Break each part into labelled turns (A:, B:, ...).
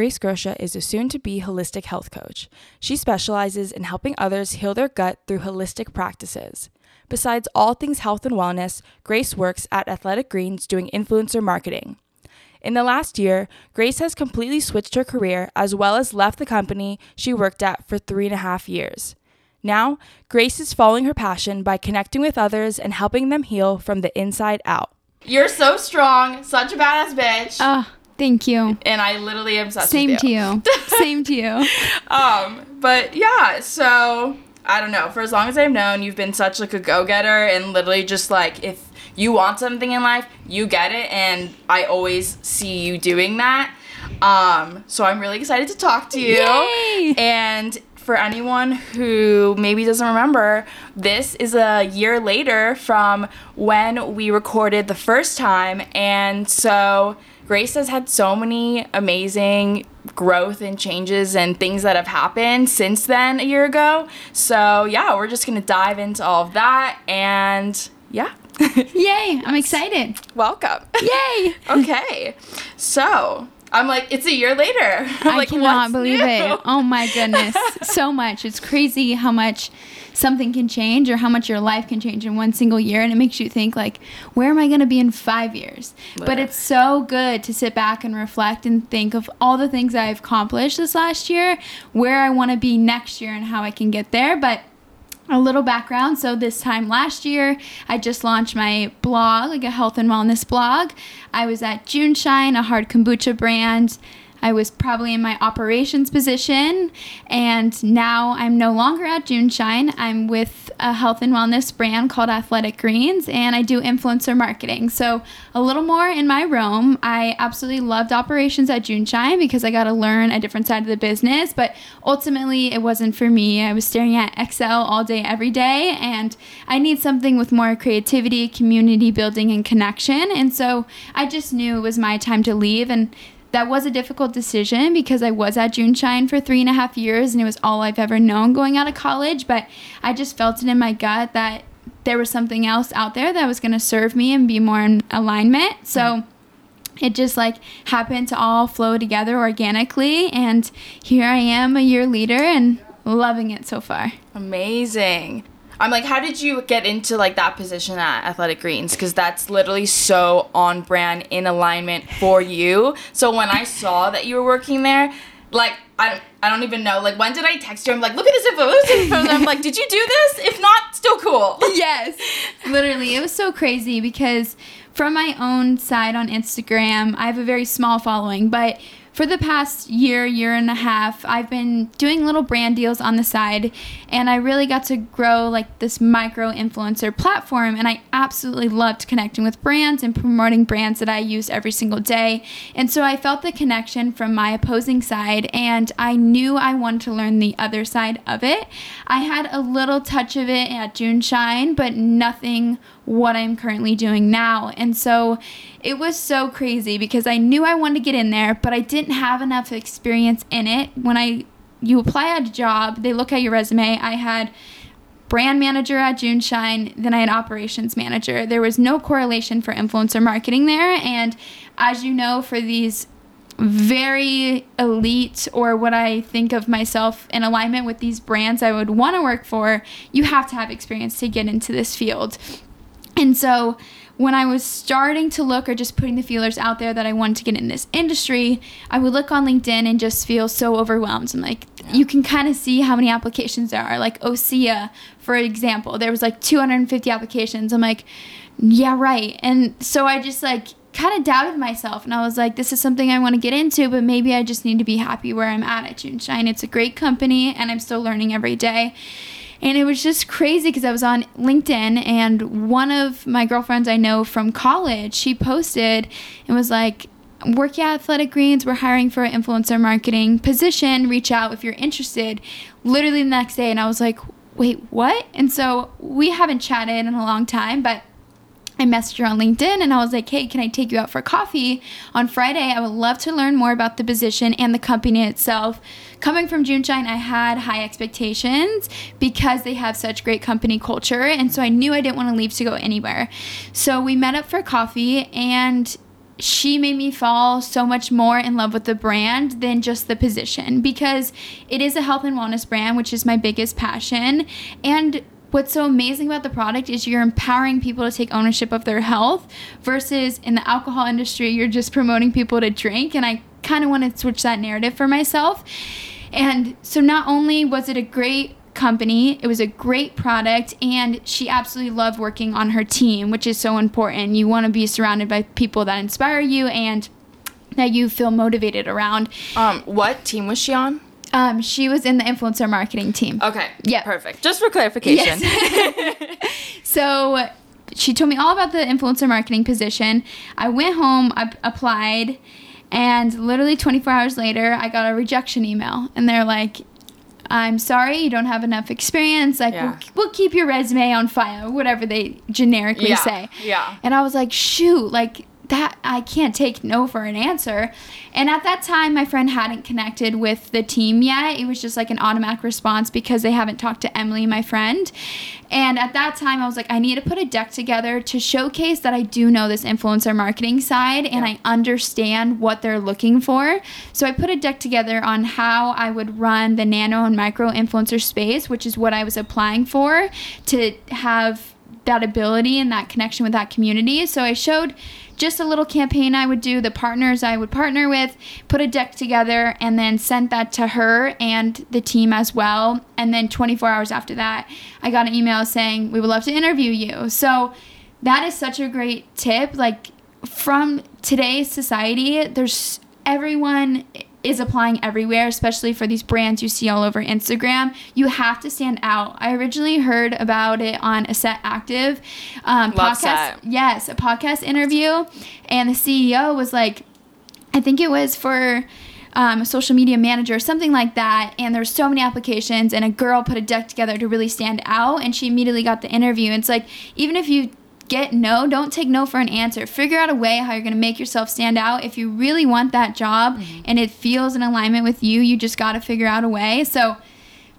A: Grace Grosha is a soon to be holistic health coach. She specializes in helping others heal their gut through holistic practices. Besides all things health and wellness, Grace works at Athletic Greens doing influencer marketing. In the last year, Grace has completely switched her career as well as left the company she worked at for three and a half years. Now, Grace is following her passion by connecting with others and helping them heal from the inside out. You're so strong, such a badass bitch.
B: Oh, thank you.
A: and I literally am obsessed
B: Same to you. Same to you.
A: Um, but yeah, so I don't know. For as long as I've known, you've been such like a go-getter and literally just like if you want something in life, you get it and I always see you doing that. Um, so I'm really excited to talk to you.
B: Yay!
A: And for anyone who maybe doesn't remember, this is a year later from when we recorded the first time. And so Grace has had so many amazing growth and changes and things that have happened since then a year ago. So, yeah, we're just going to dive into all of that. And yeah,
B: Yay! I'm excited.
A: welcome.
B: Yay!
A: okay. So, I'm like, it's a year later. I'm
B: I
A: like,
B: cannot believe
A: new?
B: it. Oh my goodness. so much. It's crazy how much something can change or how much your life can change in one single year and it makes you think like where am I going to be in 5 years? But it's so good to sit back and reflect and think of all the things I've accomplished this last year, where I want to be next year and how I can get there, but a little background. So this time last year, I just launched my blog, like a health and wellness blog. I was at JuneShine, a hard kombucha brand. I was probably in my operations position, and now I'm no longer at JuneShine. I'm with a health and wellness brand called Athletic Greens, and I do influencer marketing. So a little more in my realm. I absolutely loved operations at JuneShine because I got to learn a different side of the business, but ultimately it wasn't for me. I was staring at Excel all day, every day, and I need something with more creativity, community building, and connection. And so I just knew it was my time to leave. And that was a difficult decision because I was at JuneShine for three and a half years and it was all I've ever known going out of college. But I just felt it in my gut that there was something else out there that was going to serve me and be more in alignment. So it just like happened to all flow together organically. And here I am a year later and loving it so far.
A: Amazing. I'm like, how did you get into like that position at Athletic Greens? Because that's literally so on brand, in alignment for you. So when I saw that you were working there, like I I don't even know. Like when did I text you? I'm like, look at this info. I'm like, did you do this? If not, still cool.
B: yes. Literally, it was so crazy because from my own side on Instagram, I have a very small following, but for the past year, year and a half, I've been doing little brand deals on the side, and I really got to grow like this micro influencer platform. And I absolutely loved connecting with brands and promoting brands that I use every single day. And so I felt the connection from my opposing side, and I knew I wanted to learn the other side of it. I had a little touch of it at JuneShine, but nothing what I'm currently doing now. And so it was so crazy because I knew I wanted to get in there, but I didn't have enough experience in it. When I you apply at a job, they look at your resume. I had brand manager at JuneShine, then I had operations manager. There was no correlation for influencer marketing there, and as you know, for these very elite or what I think of myself in alignment with these brands I would want to work for, you have to have experience to get into this field. And so when I was starting to look or just putting the feelers out there that I wanted to get in this industry, I would look on LinkedIn and just feel so overwhelmed. I'm like, you can kind of see how many applications there are. Like Osea, for example, there was like 250 applications. I'm like, yeah, right. And so I just like kind of doubted myself and I was like, this is something I want to get into, but maybe I just need to be happy where I'm at at JuneShine. It's a great company and I'm still learning every day. And it was just crazy because I was on LinkedIn and one of my girlfriends I know from college, she posted and was like, working at Athletic Greens, we're hiring for an influencer marketing position. Reach out if you're interested. Literally the next day, and I was like, wait, what? And so we haven't chatted in a long time, but I messaged her on LinkedIn and I was like, hey, can I take you out for coffee on Friday? I would love to learn more about the position and the company itself. Coming from JuneShine, I had high expectations because they have such great company culture. And so I knew I didn't want to leave to go anywhere. So we met up for coffee and she made me fall so much more in love with the brand than just the position because it is a health and wellness brand, which is my biggest passion. And what's so amazing about the product is you're empowering people to take ownership of their health versus in the alcohol industry, you're just promoting people to drink. And I kind of want to switch that narrative for myself. And so not only was it a great company. It was a great product, and she absolutely loved working on her team, which is so important. You want to be surrounded by people that inspire you and that you feel motivated around.
A: Um, what team was she on?
B: Um, she was in the influencer marketing team.
A: Okay.
B: Yeah.
A: Perfect. Just for clarification.
B: Yes. so she told me all about the influencer marketing position. I went home, I applied, and literally 24 hours later, I got a rejection email. And they're like, I'm sorry, you don't have enough experience. Like,
A: Yeah.
B: we'll, we'll keep your resume on file, whatever they generically
A: Yeah,
B: say.
A: yeah.
B: And I was like, shoot, like, that I can't take no for an answer. And at that time, my friend hadn't connected with the team yet. It was just like an automatic response because they haven't talked to Emily, my friend. And at that time, I was like, I need to put a deck together to showcase that I do know this influencer marketing side and
A: Yeah.
B: I understand what they're looking for. So I put a deck together on how I would run the nano and micro influencer space, which is what I was applying for to have that ability and that connection with that community. So I showed just a little campaign I would do, the partners I would partner with, put a deck together, and then sent that to her and the team as well. And then 24 hours after that, I got an email saying, We would love to interview you. So that is such a great tip. Like, from today's society, there's everyone is applying everywhere, especially for these brands you see all over Instagram. You have to stand out. I originally heard about it on a Set Active um,
A: Love
B: podcast.
A: Set.
B: Yes, a podcast interview, and the CEO was like, I think it was for um, a social media manager or something like that. And there's so many applications, and a girl put a deck together to really stand out, and she immediately got the interview. It's like even if you get no, don't take no for an answer. Figure out a way how you're going to make yourself stand out. If you really want that job mm-hmm. and it feels in alignment with you, you just got to figure out a way. So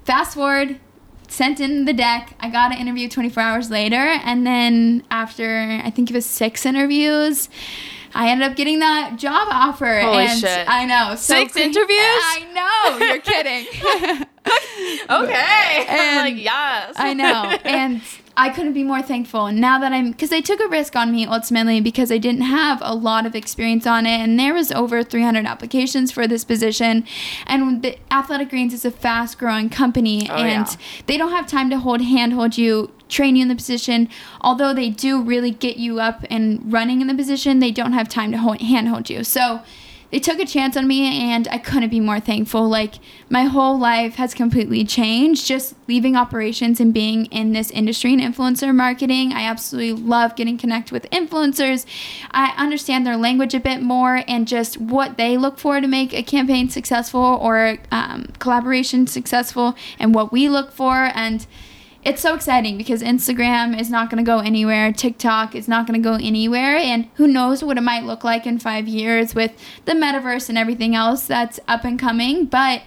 B: fast forward sent in the deck. I got an interview 24 hours later, and then after I think it was six interviews, I ended up getting that job offer.
A: Holy
B: and
A: shit.
B: I know. so
A: Six interviews?
B: I know. You're kidding.
A: Okay. I'm
B: And-
A: like, yes.
B: I know. And I couldn't be more thankful. Now that I'm, because they took a risk on me ultimately because I didn't have a lot of experience on it. And there was over 300 applications for this position. And the Athletic Greens is a fast growing company.
A: Oh,
B: and
A: yeah.
B: they don't have time to hold, handhold you, train you in the position. Although they do really get you up and running in the position, they don't have time to hold, handhold you. So, they took a chance on me and I couldn't be more thankful. Like my whole life has completely changed just leaving operations and being in this industry and influencer marketing. I absolutely love getting connected with influencers. I understand their language a bit more and just what they look for to make a campaign successful or um, collaboration successful and what we look for and it's so exciting because Instagram is not going to go anywhere. TikTok is not going to go anywhere. And who knows what it might look like in five years with the metaverse and everything else that's up and coming. But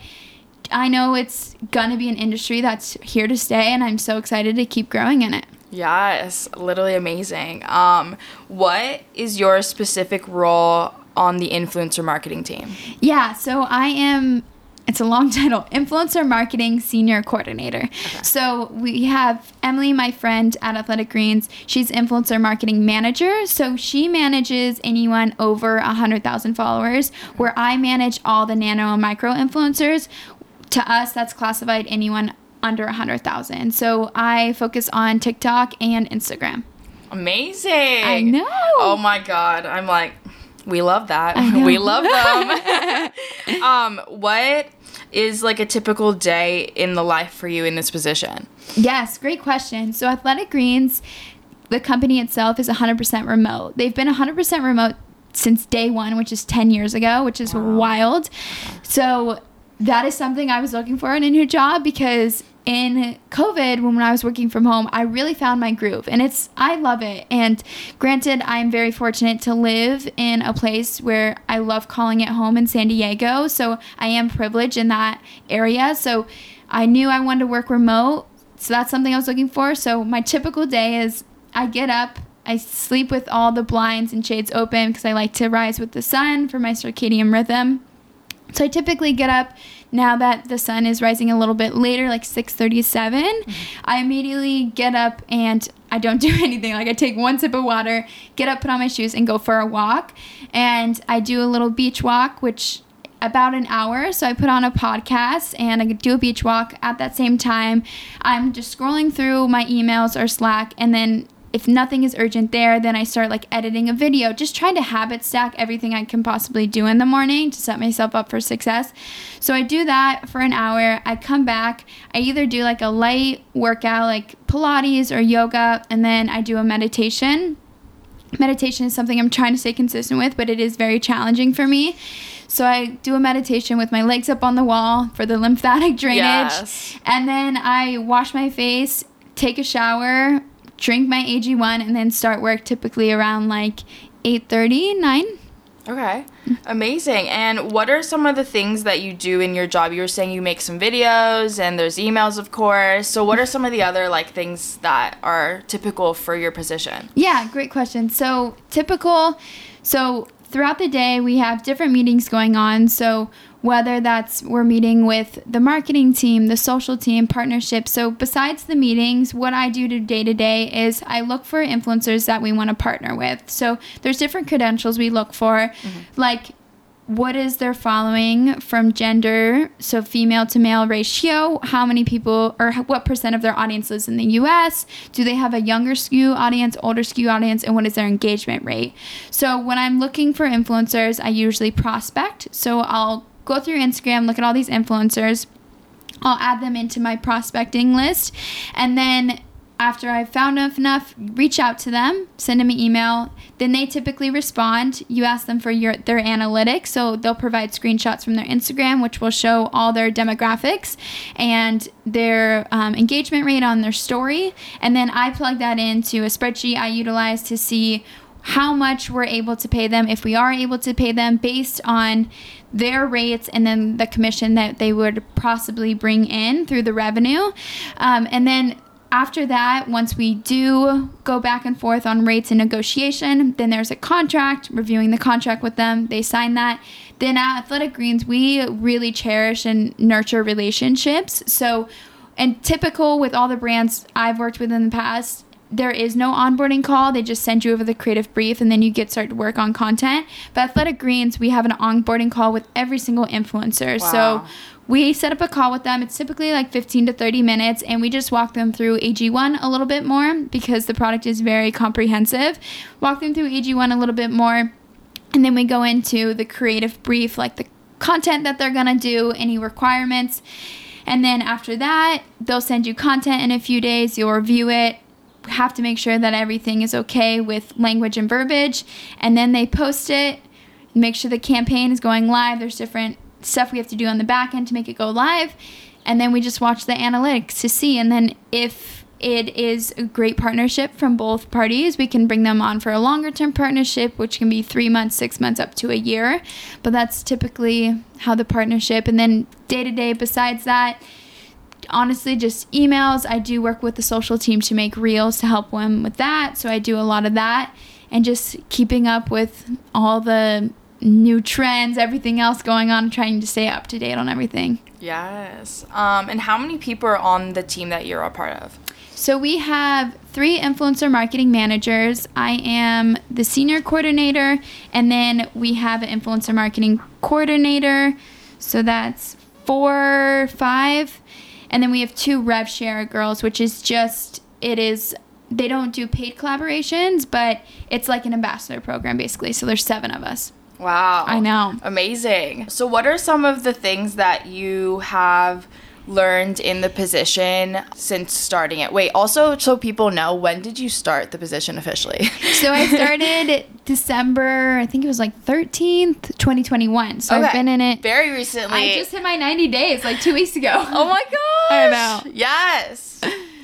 B: I know it's going to be an industry that's here to stay. And I'm so excited to keep growing in it.
A: Yes, literally amazing. Um, what is your specific role on the influencer marketing team?
B: Yeah, so I am. It's a long title, Influencer Marketing Senior Coordinator. So we have Emily, my friend at Athletic Greens. She's Influencer Marketing Manager. So she manages anyone over 100,000 followers, where I manage all the nano and micro influencers. To us, that's classified anyone under 100,000. So I focus on TikTok and Instagram.
A: Amazing.
B: I know.
A: Oh my god. I'm like, we love that. We love them. um, what is like a typical day in the life for you in this position?
B: Yes, great question. So, Athletic Greens, the company itself is 100% remote. They've been 100% remote since day one, which is 10 years ago, which is wild. So, that is something I was looking for in a new job because in COVID, when I was working from home, I really found my groove and it's, I love it. And granted, I'm very fortunate to live in a place where I love calling it home in San Diego. So I am privileged in that area. So I knew I wanted to work remote. So that's something I was looking for. So my typical day is I get up I sleep with all the blinds and shades open because I like to rise with the sun for my circadian rhythm. So I typically get up now that the sun is rising a little bit later, like 6:37. Mm-hmm. I immediately get up and I don't do anything. Like I take one sip of water, get up, put on my shoes, and go for a walk. And I do a little beach walk, which about an hour. So I put on a podcast and I do a beach walk at that same time. I'm just scrolling through my emails or Slack and then if nothing is urgent there, then I start like editing a video, just trying to habit stack everything I can possibly do in the morning to set myself up for success. So I do that for an hour. I come back. I either do like a light workout, like Pilates or yoga, and then I do a meditation. Meditation is something I'm trying to stay consistent with, but it is very challenging for me. So I do a meditation with my legs up on the wall for the lymphatic drainage. Yes. And then I wash my face, take a shower, drink my AG1 and then start work typically around like 8:30, 9.
A: Okay. Amazing. And what are some of the things that you do in your job? You were saying you make some videos and there's emails, of course. So what are some of the other like things that are typical for your position?
B: Yeah, great question. So, typical so throughout the day we have different meetings going on. So whether that's we're meeting with the marketing team, the social team, partnership. So, besides the meetings, what I do day to day is I look for influencers that we want to partner with. So, there's different credentials we look for, mm-hmm. like what is their following from gender, so female to male ratio, how many people or what percent of their audience lives in the US, do they have a younger skew audience, older skew audience, and what is their engagement rate. So when I'm looking for influencers, I usually prospect. So I'll go through Instagram, look at all these influencers. I'll add them into my prospecting list. And then after I've found enough, reach out to them, send them an email. Then they typically respond. You ask them for your their analytics, so they'll provide screenshots from their Instagram, which will show all their demographics and their um, engagement rate on their story. And then I plug that into a spreadsheet I utilize to see how much we're able to pay them if we are able to pay them based on their rates and then the commission that they would possibly bring in through the revenue. Um, and then after that, once we do go back and forth on rates and negotiation, then there's a contract, reviewing the contract with them. They sign that. Then at Athletic Greens, we really cherish and nurture relationships. So, and typical with all the brands I've worked with in the past, there is no onboarding call. They just send you over the creative brief and then you get started to work on content. But Athletic Greens, we have an onboarding call with every single influencer. Wow. So we set up a call with them. It's typically like 15 to 30 minutes, and we just walk them through AG1 a little bit more because the product is very comprehensive. Walk them through AG1 a little bit more, and then we go into the creative brief, like the content that they're gonna do, any requirements. And then after that, they'll send you content in a few days. You'll review it, have to make sure that everything is okay with language and verbiage, and then they post it. Make sure the campaign is going live. There's different stuff we have to do on the back end to make it go live, and then we just watch the analytics to see. And then if it is a great partnership from both parties, we can bring them on for a longer term partnership, which can be three months, six months, up to a year. But that's typically how the partnership. And then day to day, besides that honestly just emails. I do work with the social team to make reels to help them with that. So I do a lot of that and just keeping up with all the new trends, everything else going on, trying to stay up to date on everything.
A: Yes. Um, and how many people are on the team that you're a part of?
B: So we have three influencer marketing managers. I am the senior coordinator, and then we have an influencer marketing coordinator. So that's four, five. And then we have two rev share girls, which is just it is they don't do paid collaborations, but it's like an ambassador program basically. So there's seven of us.
A: Wow.
B: I know.
A: Amazing. So what are some of the things that you have learned in the position since starting it? Wait, also so people know, when did you start the position officially?
B: so I started December, I think it was like 13th, 2021. So okay. I've been in it
A: very recently.
B: I just hit my 90 days like 2 weeks ago.
A: Oh my gosh. I know. Yes.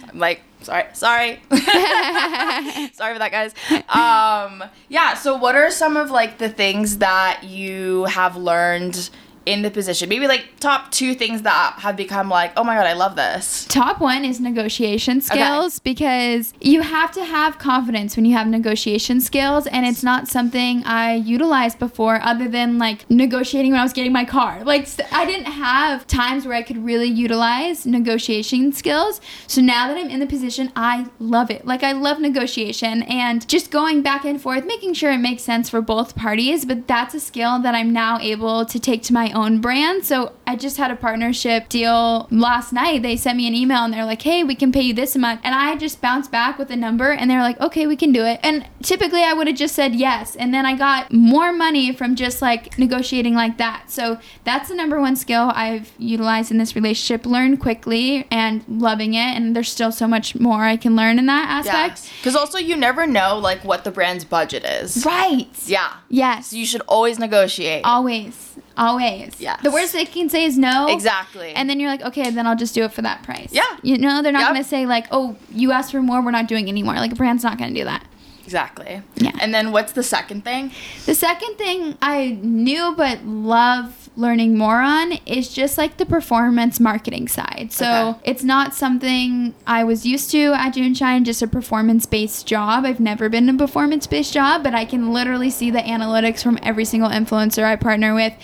A: I'm like sorry. Sorry. Sorry for that guys. Um yeah so what are some of like the things that you have learned in the position? Maybe like top two things that have become like, oh my god, I love this.
B: Top one is negotiation skills because you have to have confidence when you have negotiation skills, and it's not something I utilized before other than like negotiating when I was getting my car. Like, I didn't have times where I could really utilize negotiation skills. So now that I'm in the position, I love it. Like, I love negotiation and just going back and forth, making sure it makes sense for both parties. But that's a skill that I'm now able to take to my own brand. So I just had a partnership deal last night. They sent me an email and they're like, hey, we can pay you this amount. And I just bounced back with a number and they're like, okay, we can do it. And typically I would have just said yes. And then I got more money from just like negotiating like that. So that's the number one skill I've utilized in this relationship. Learn quickly and loving it. And there's still so much more I can learn in that aspect.
A: Because also you never know like what the brand's budget is.
B: Right.
A: Yeah.
B: Yes.
A: So you should always negotiate.
B: Always. Always.
A: Yeah.
B: The worst they can say is no.
A: Exactly.
B: And then you're like, okay, then I'll just do it for that price.
A: Yeah.
B: You know, they're not
A: Yep.
B: going to say, like, oh, you asked for more, we're not doing anymore. Like, a brand's not going to do that.
A: exactly.
B: Yeah.
A: And then what's the second thing?
B: The second thing I knew but love learning more on is just like the performance marketing side. So
A: Okay.
B: it's not something I was used to at JuneShine, just a performance based job. I've never been in a performance based job, but I can literally see the analytics from every single influencer I partner with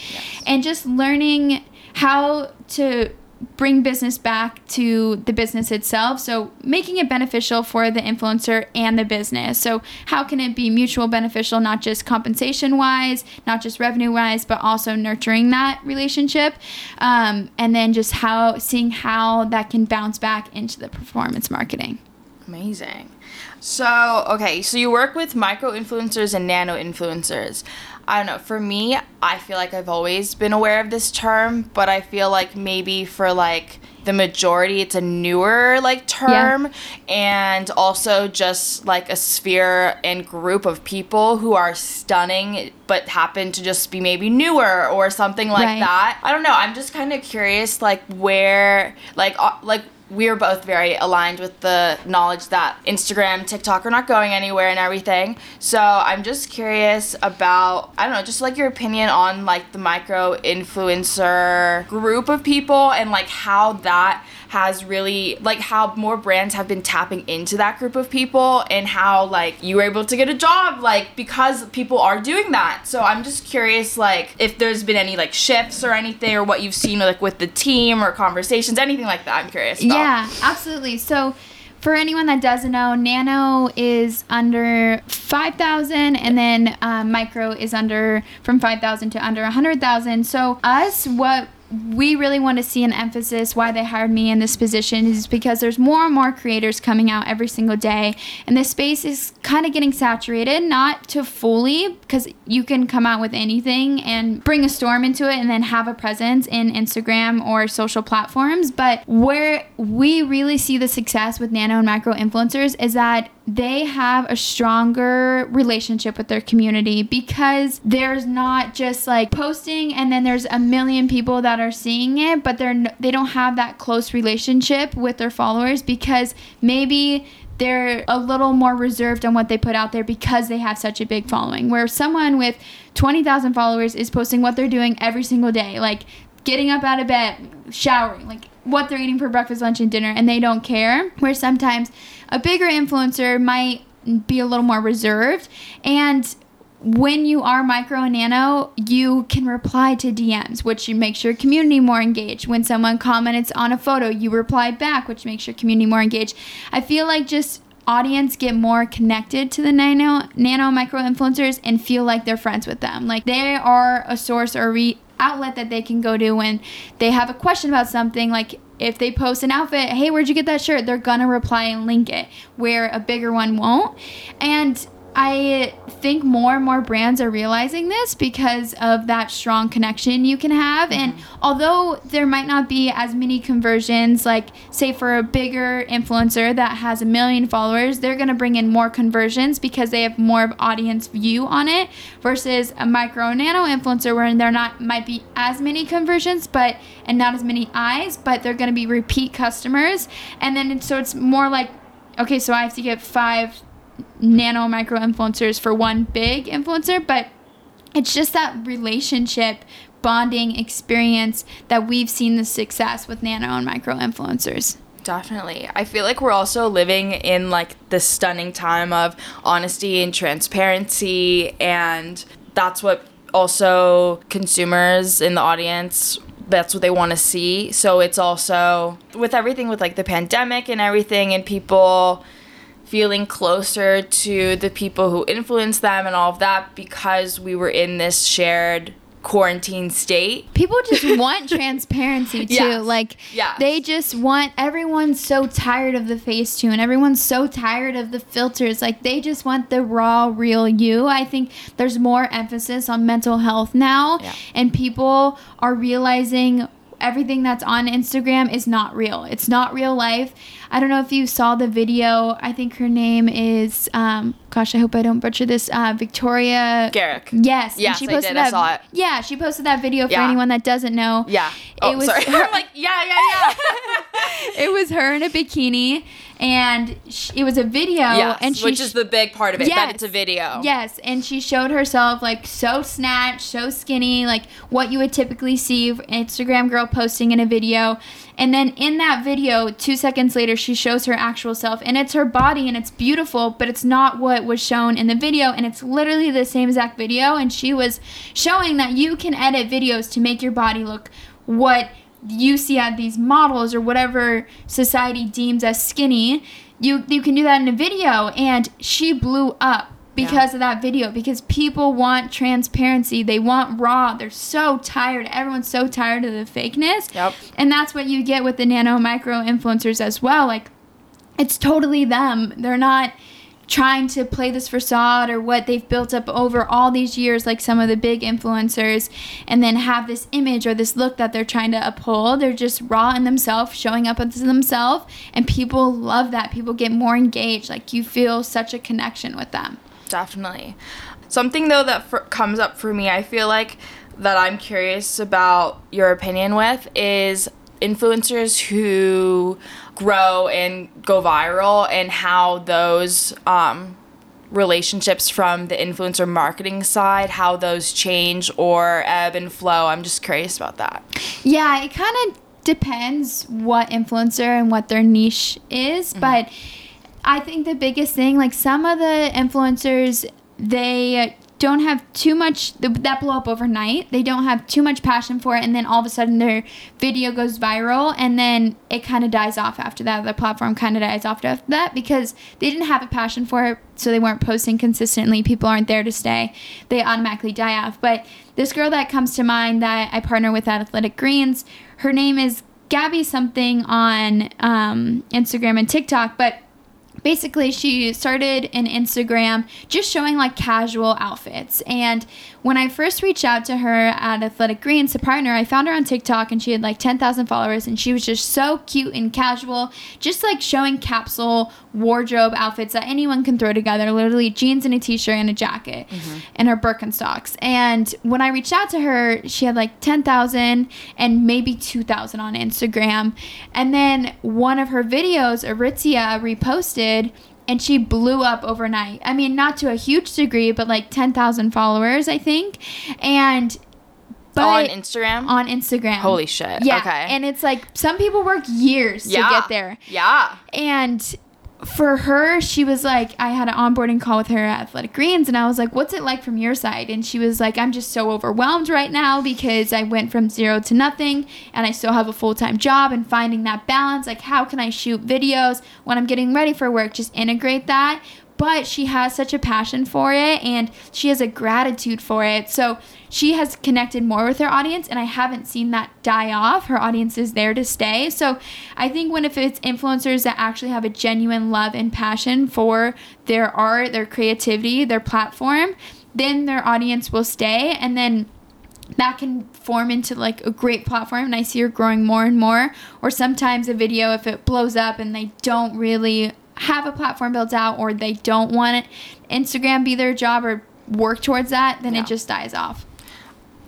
B: and just learning how to bring business back to the business itself. So making it beneficial for the influencer and the business. So how can it be mutual beneficial, not just compensation wise, not just revenue wise, but also nurturing that relationship. Um, and then just how seeing how that can bounce back into the performance marketing.
A: Amazing. So, okay, so you work with micro influencers and nano influencers. I don't know. For me, I feel like I've always been aware of this term, but I feel like maybe for like the majority it's a newer like term and also just like a sphere and group of people who are stunning but happen to just be maybe newer or something like
B: Right.
A: that. I don't know. I'm just kind of curious like where like uh, like we're both very aligned with the knowledge that Instagram, TikTok are not going anywhere and everything. So I'm just curious about I don't know, just like your opinion on like the micro influencer group of people and like how that has really like how more brands have been tapping into that group of people and how like you were able to get a job like because people are doing that. So I'm just curious like if there's been any like shifts or anything or what you've seen like with the team or conversations, anything like that. I'm curious. About.
B: Yeah, absolutely. So, for anyone that doesn't know, Nano is under 5,000 and then uh, Micro is under from 5,000 to under 100,000. So, us, what we really want to see an emphasis why they hired me in this position is because there's more and more creators coming out every single day. And this space is kind of getting saturated not to fully because you can come out with anything and bring a storm into it and then have a presence in instagram or social platforms. But where we really see the success with nano and micro influencers is that they have a stronger relationship with their community because there's not just like posting and then there's a million people that are seeing it but they're they don't have that close relationship with their followers because maybe they're a little more reserved on what they put out there because they have such a big following. Where someone with 20,000 followers is posting what they're doing every single day like getting up out of bed, showering, like what they're eating for breakfast, lunch, and dinner, and they don't care. Where sometimes a bigger influencer might be a little more reserved. And when you are micro and nano, you can reply to DMs, which makes your community more engaged. When someone comments on a photo, you reply back, which makes your community more engaged. I feel like just audience get more connected to the nano nano micro influencers and feel like they're friends with them like they are a source or re- outlet that they can go to when they have a question about something like if they post an outfit hey where'd you get that shirt? They're gonna reply and link it where a bigger one won't. And I think more and more brands are realizing this because of that strong connection you can have. And mm-hmm. although there might not be as many conversions, like say for a bigger influencer that has a million followers, they're going to bring in more conversions because they have more of audience view on it versus a micro nano influencer where there not might be as many conversions, but and not as many eyes, but they're going to be repeat customers. And then so it's more like okay, so I have to get five nano micro influencers for one big influencer, but it's just that relationship bonding experience that we've seen the success with nano and micro influencers.
A: Definitely. I feel like we're also living in like this stunning time of honesty and transparency and that's what also consumers in the audience that's what they want to see. So it's also with everything with like the pandemic and everything and people feeling closer to the people who influence them and all of that because we were in this shared quarantine state.
B: People just want transparency too.
A: Yes.
B: Like
A: Yes.
B: they just want everyone's so tired of the Facetune. Everyone's so tired of the filters. Like they just want the raw, real you. I think there's more emphasis on mental health now
A: Yeah.
B: and people are realizing everything that's on Instagram is not real. It's not real life. I don't know if you saw the video. I think her name is um gosh, I hope I don't butcher this. Uh Victoria
A: Garrick.
B: Yes.
A: Yes, I did. I
B: That,
A: saw it.
B: Yeah, she posted that video for
A: Yeah.
B: anyone that doesn't know.
A: Yeah. Oh,
B: It was
A: sorry.
B: her-
A: I'm like, yeah, yeah, yeah.
B: It was her in a bikini, and sh- it was a video.
A: yes,
B: and she
A: which is the big part of it, that it's a video.
B: Yes, and she showed herself like so snatched, so skinny, like what you would typically see Instagram girl posting in a video. And then in that video, two seconds later, she shows her actual self, and it's her body, and it's beautiful, but it's not what was shown in the video, and it's literally the same exact video. And she was showing that you can edit videos to make your body look what you see at these models or whatever society deems as skinny. You you can do that in a video, and she blew up because of that video because people want transparency. They want raw. They're so tired. Everyone's so tired of the fakeness.
A: Yep.
B: and that's what you get with the nano micro influencers as well. Like it's totally them. They're not trying to play this facade or what they've built up over all these years like some of the big influencers and then have this image or this look that they're trying to uphold. They're just raw in themselves showing up as themselves and people love that. People get more engaged. Like you feel such a connection with them
A: Definitely. Something though that for, comes up for me, I feel like that I'm curious about your opinion with is influencers who grow and go viral and how those um, relationships from the influencer marketing side, how those change or ebb and flow. I'm just curious about that.
B: Yeah, it kind of depends what influencer and what their niche is, but I think the biggest thing, like some of the influencers, they don't have too much that blow up overnight. They don't have too much passion for it, and then all of a sudden their video goes viral, and then it kind of dies off after that. The platform kind of dies off after that because they didn't have a passion for it, so they weren't posting consistently. People aren't there to stay. They automatically die off. But this girl that comes to mind that I partner with at Athletic Greens, her name is Gabby something on um, Instagram and TikTok, but basically she started an Instagram just showing like casual outfits. And when I first reached out to her at Athletic Greens to partner, I found her on TikTok and she had like 10,000 followers and she was just so cute and casual, just like showing capsule wardrobe outfits that anyone can throw together, literally jeans and a t-shirt and a jacket mm-hmm. and her Birkenstocks. And when I reached out to her, she had like 10,000 and maybe 2,000 on Instagram. And then one of her videos, Aritzia reposted and she blew up overnight. I mean, not to a huge degree, but like 10,000 followers, I think. And but
A: on Instagram?
B: on Instagram.
A: Holy shit.
B: Yeah.
A: Okay.
B: And it's like some people work years
A: yeah.
B: to get there.
A: Yeah.
B: And for her, she was like, I had an onboarding call with her at Athletic Greens, and I was like, What's it like from your side? And she was like, I'm just so overwhelmed right now because I went from zero to nothing and I still have a full time job and finding that balance. Like, how can I shoot videos when I'm getting ready for work? Just integrate that. But she has such a passion for it and she has a gratitude for it. So she has connected more with her audience, and I haven't seen that die off. Her audience is there to stay. So I think when if it's influencers that actually have a genuine love and passion for their art, their creativity, their platform, then their audience will stay. And then that can form into like a great platform and I see her growing more and more. Or sometimes a video, if it blows up and they don't really have a platform built out or they don't want it, Instagram be their job or work towards that, then
A: Yeah.
B: it just dies off.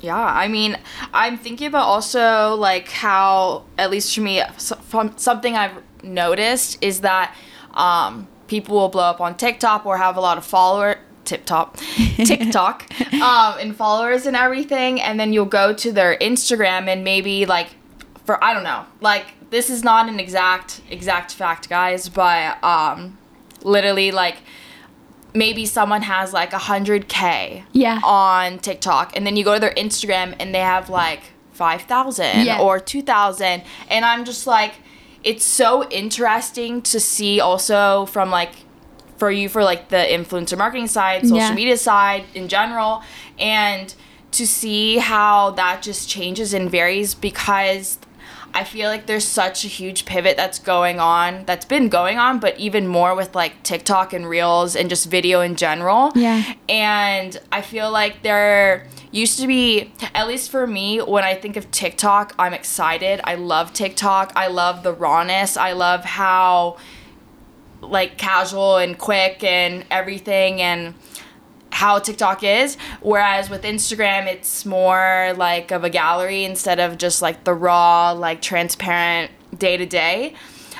A: Yeah, I mean, I'm thinking about also like how, at least for me, from something I've noticed is that um, people will blow up on TikTok or have a lot of follower tip top TikTok um, and followers and everything, and then you'll go to their Instagram and maybe like for I don't know, like this is not an exact exact fact, guys, but um, literally like maybe someone has like a hundred k
B: Yeah.
A: on TikTok, and then you go to their Instagram and they have like five thousand
B: Yeah.
A: or two thousand, and I'm just like, it's so interesting to see also from like for you for like the influencer marketing side, social
B: Yeah.
A: media side in general, and to see how that just changes and varies because I feel like there's such a huge pivot that's going on, that's been going on, but even more with like TikTok and Reels and just video in general.
B: Yeah.
A: And I feel like there used to be, at least for me, when I think of TikTok, I'm excited. I love TikTok. I love the rawness. I love how like casual and quick and everything and how TikTok is. Whereas with Instagram, it's more like of a gallery instead of just like the raw, like transparent day to day.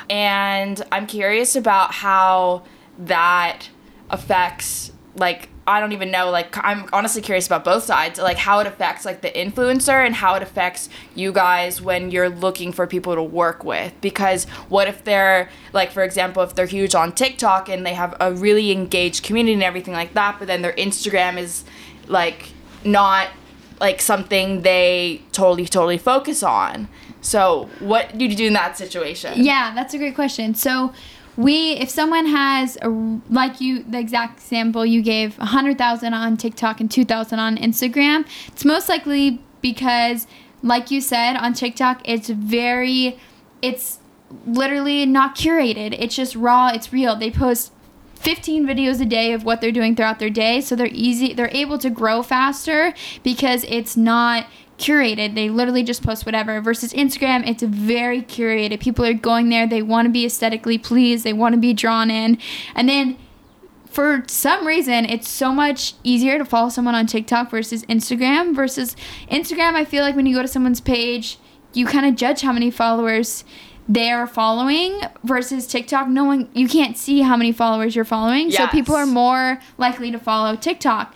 A: And I'm curious about how that affects like I don't even know like I'm honestly curious about both sides like how it affects like the influencer and how it affects you guys when you're looking for people to work with. Because what if they're like for example if they're huge on TikTok and they have a really engaged community and everything like that but then their Instagram is like not like something they totally totally focus on. So what do you do in that situation?
B: Yeah, that's a great question. So, we, if someone has a, like you, the exact sample you gave, a hundred thousand on TikTok and two thousand on Instagram, it's most likely because, like you said, on TikTok, it's very, it's literally not curated. It's just raw. It's real. They post 15 videos a day of what they're doing throughout their day so they're easy they're able to grow faster because it's not curated. They literally just post whatever. Versus instagram it's very curated. People are going there. They want to be aesthetically pleased. They want to be drawn in. And then for some reason it's so much easier to follow someone on TikTok versus Instagram. Versus Instagram I feel like when you go to someone's page you kind of judge how many followers they're following versus TikTok. No one you can't see how many followers you're following. So people are more likely to follow TikTok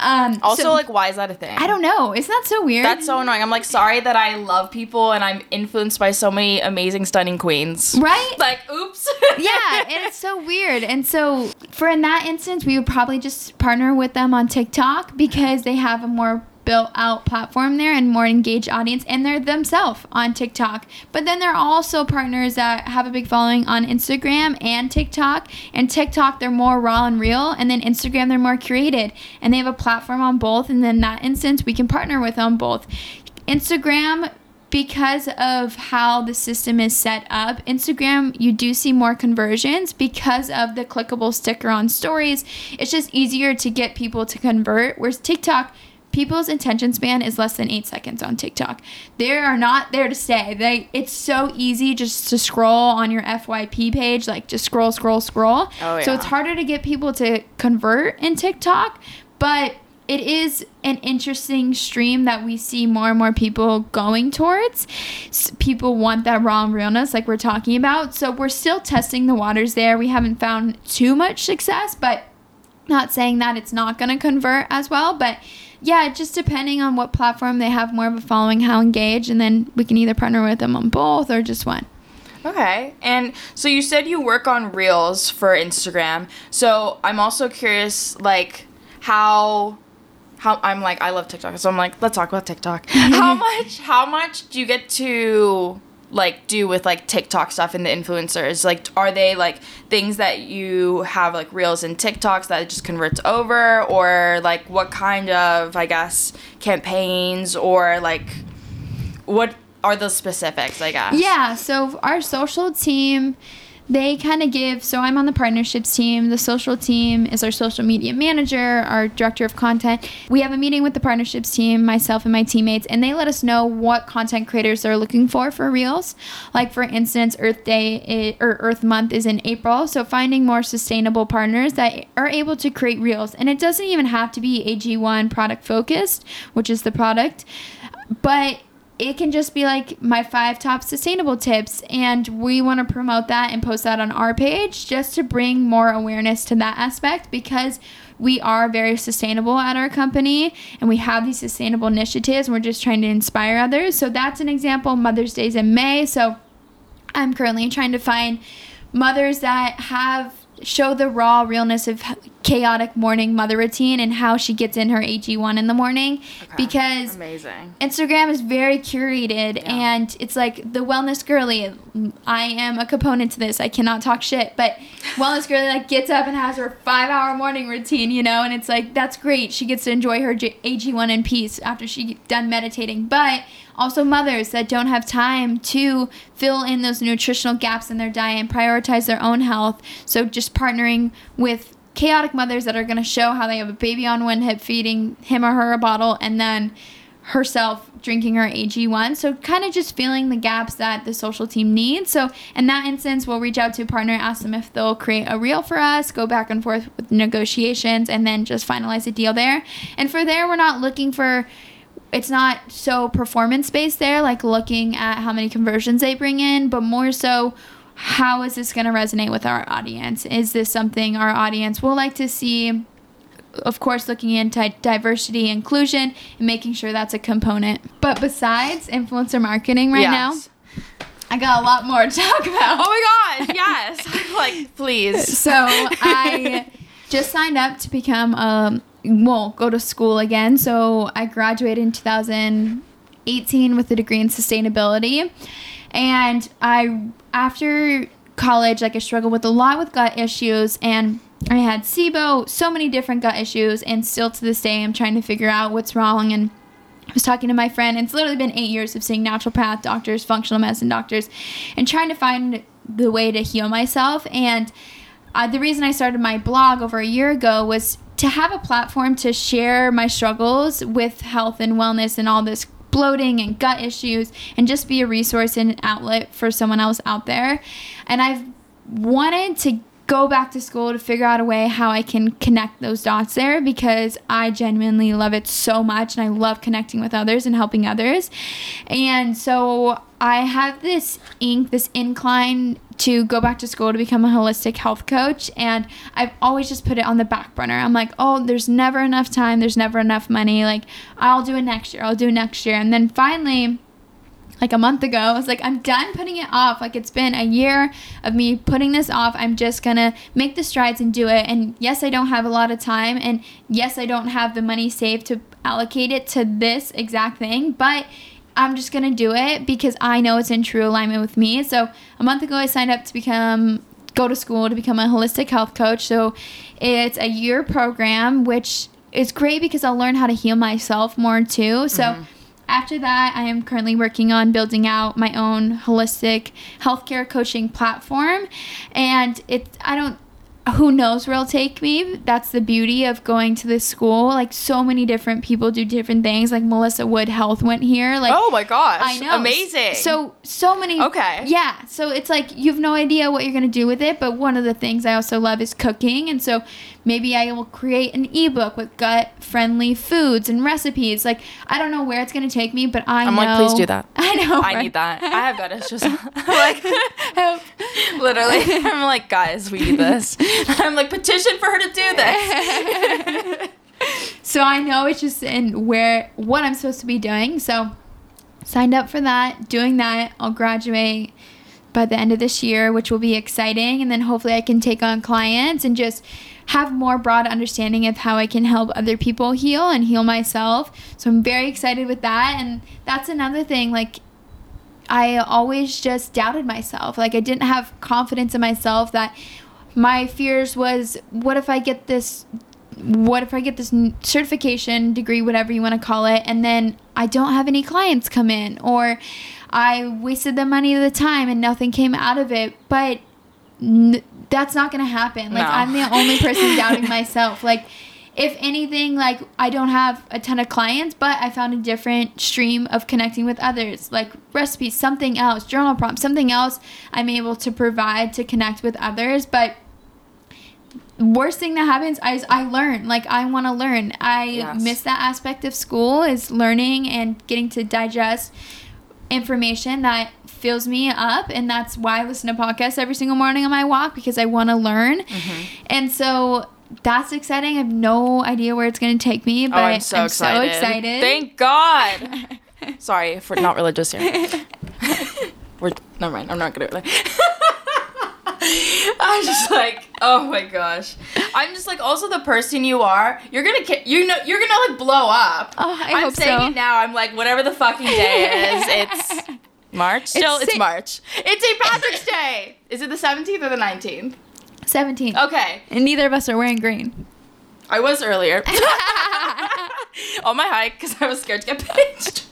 B: um
A: also
B: so-
A: like why is that a thing
B: I don't know isn't that so weird
A: That's so annoying. I'm like sorry that I love people and I'm influenced by so many amazing, stunning queens.
B: right
A: Like, oops.
B: yeah, and it's so weird. And so, for in that instance, we would probably just partner with them on TikTok because they have a more built out platform there and more engaged audience, and they're themselves on TikTok. But then there are also partners that have a big following on Instagram and TikTok. And TikTok, they're more raw and real, and then Instagram, they're more curated, and they have a platform on both. And then in that instance, we can partner with them both. Instagram because of how the system is set up, Instagram, you do see more conversions because of the clickable sticker on stories. It's just easier to get people to convert. Whereas TikTok, people's attention span is less than eight seconds on TikTok. They are not there to stay. They it's so easy just to scroll on your FYP page, like just scroll, scroll, scroll.
A: Oh, yeah.
B: So it's harder to get people to convert in TikTok, but it is an interesting stream that we see more and more people going towards. People want that raw realness, like we're talking about. So we're still testing the waters there. We haven't found too much success, but not saying that it's not going to convert as well. But yeah, just depending on what platform they have more of a following, how engaged, and then we can either partner with them on both or just one.
A: Okay. And so you said you work on Reels for Instagram. So I'm also curious, like, how. How, I'm like I love TikTok, so I'm like let's talk about TikTok. how much how much do you get to like do with like TikTok stuff and the influencers? Like are they like things that you have like reels and TikToks that it just converts over or like what kind of I guess campaigns or like what are the specifics, I guess?
B: Yeah, so our social team, they kind of give. So I'm on the partnerships team. The social team is our social media manager, our director of content. We have a meeting with the partnerships team, myself and my teammates, and they let us know what content creators they're looking for for Reels. Like for instance, Earth Day or Earth Month is in April, so finding more sustainable partners that are able to create Reels, and it doesn't even have to be AG1 product focused, which is the product, but it can just be like my five top sustainable tips and we want to promote that and post that on our page just to bring more awareness to that aspect because we are very sustainable at our company and we have these sustainable initiatives and we're just trying to inspire others. So that's an example. Mother's Day's in May. So I'm currently trying to find mothers that have show the raw realness of chaotic morning mother routine and how she gets in her AG1 in the morning okay. because
A: amazing.
B: Instagram is very curated yeah. and it's like the wellness girly. I am a component to this. I cannot talk shit, but wellness girly like gets up and has her 5-hour morning routine, you know, and it's like that's great. She gets to enjoy her AG1 in peace after she done meditating. But also mothers that don't have time to fill in those nutritional gaps in their diet and prioritize their own health. So just partnering with chaotic mothers that are going to show how they have a baby on one hip feeding him or her a bottle and then herself drinking her AG1. So kind of just filling the gaps that the social team needs. So in that instance, we'll reach out to a partner, ask them if they'll create a reel for us, go back and forth with negotiations, and then just finalize a deal there. And for there, we're not looking for it's not so performance based there, like looking at how many conversions they bring in, but more so how is this going to resonate with our audience? Is this something our audience will like to see? Of course, looking into diversity, inclusion, and making sure that's a component. But besides influencer marketing right yes. now, I got a lot more to talk about.
A: Oh my god, yes. like, please.
B: So I just signed up to become a won't go to school again. So I graduated in 2018 with a degree in sustainability. And I, after college, like I struggled with a lot with gut issues and I had SIBO, so many different gut issues. And still to this day, I'm trying to figure out what's wrong. And I was talking to my friend, it's literally been eight years of seeing naturopath doctors, functional medicine doctors, and trying to find the way to heal myself. And uh, the reason I started my blog over a year ago was to have a platform to share my struggles with health and wellness and all this bloating and gut issues and just be a resource and an outlet for someone else out there. And I've wanted to go back to school to figure out a way how I can connect those dots there because I genuinely love it so much and I love connecting with others and helping others. And so I have this ink, this incline to go back to school to become a holistic health coach and I've always just put it on the back burner. I'm like, "Oh, there's never enough time, there's never enough money. Like, I'll do it next year. I'll do it next year." And then finally like a month ago. I was like, I'm done putting it off. Like it's been a year of me putting this off. I'm just gonna make the strides and do it. And yes, I don't have a lot of time, and yes, I don't have the money saved to allocate it to this exact thing, but I'm just gonna do it because I know it's in true alignment with me. So a month ago, I signed up to become go to school to become a holistic health coach. So it's a year program, which is great because I'll learn how to heal myself more too. So. Mm-hmm after that, I am currently working on building out my own holistic healthcare coaching platform. And it, I don't, who knows where it'll take me. That's the beauty of going to this school. Like so many different people do different things. Like Melissa Wood Health went here. Like
A: oh my gosh, I know, amazing.
B: So so many.
A: Okay.
B: Yeah. So it's like you have no idea what you're gonna do with it. But one of the things I also love is cooking, and so maybe I will create an ebook with gut friendly foods and recipes. Like I don't know where it's gonna take me, but I
A: I'm
B: know.
A: like, please do that.
B: I know.
A: I right? need that. I have gut issues. like literally, I'm like, guys, we need this. I'm like, petition for her to do this.
B: so I know it's just in where what I'm supposed to be doing. So signed up for that, doing that. I'll graduate by the end of this year, which will be exciting. And then hopefully I can take on clients and just have more broad understanding of how I can help other people heal and heal myself. So I'm very excited with that. And that's another thing. Like, I always just doubted myself. Like, I didn't have confidence in myself that my fears was what if I get this what if I get this certification degree, whatever you want to call it, and then I don't have any clients come in, or I wasted the money, of the time, and nothing came out of it. But n- that's not gonna happen. Like no. I'm the only person doubting myself. Like if anything, like I don't have a ton of clients, but I found a different stream of connecting with others, like recipes, something else, journal prompts, something else I'm able to provide to connect with others. But worst thing that happens is I learn. Like I want to learn. I yes. miss that aspect of school is learning and getting to digest information that fills me up and that's why I listen to podcasts every single morning on my walk because I want to learn. Mm-hmm. And so that's exciting. I have no idea where it's going to take me, but
A: oh, I'm so excited.
B: so excited.
A: Thank God. Sorry if we're not religious here. we're never mind. I'm not gonna. I'm just like, oh my gosh. I'm just like, also the person you are. You're gonna, ki- you know, you're gonna like blow up.
B: Oh, I
A: am
B: hope
A: saying
B: so.
A: it now. I'm like, whatever the fucking day is, it's March. Still, it's,
B: Sa-
A: March. It's St. Patrick's Day. Is it the 17th or the 19th?
B: 17.
A: Okay,
B: And neither of us are wearing green.
A: I was earlier on my hike because I was scared to get pinched.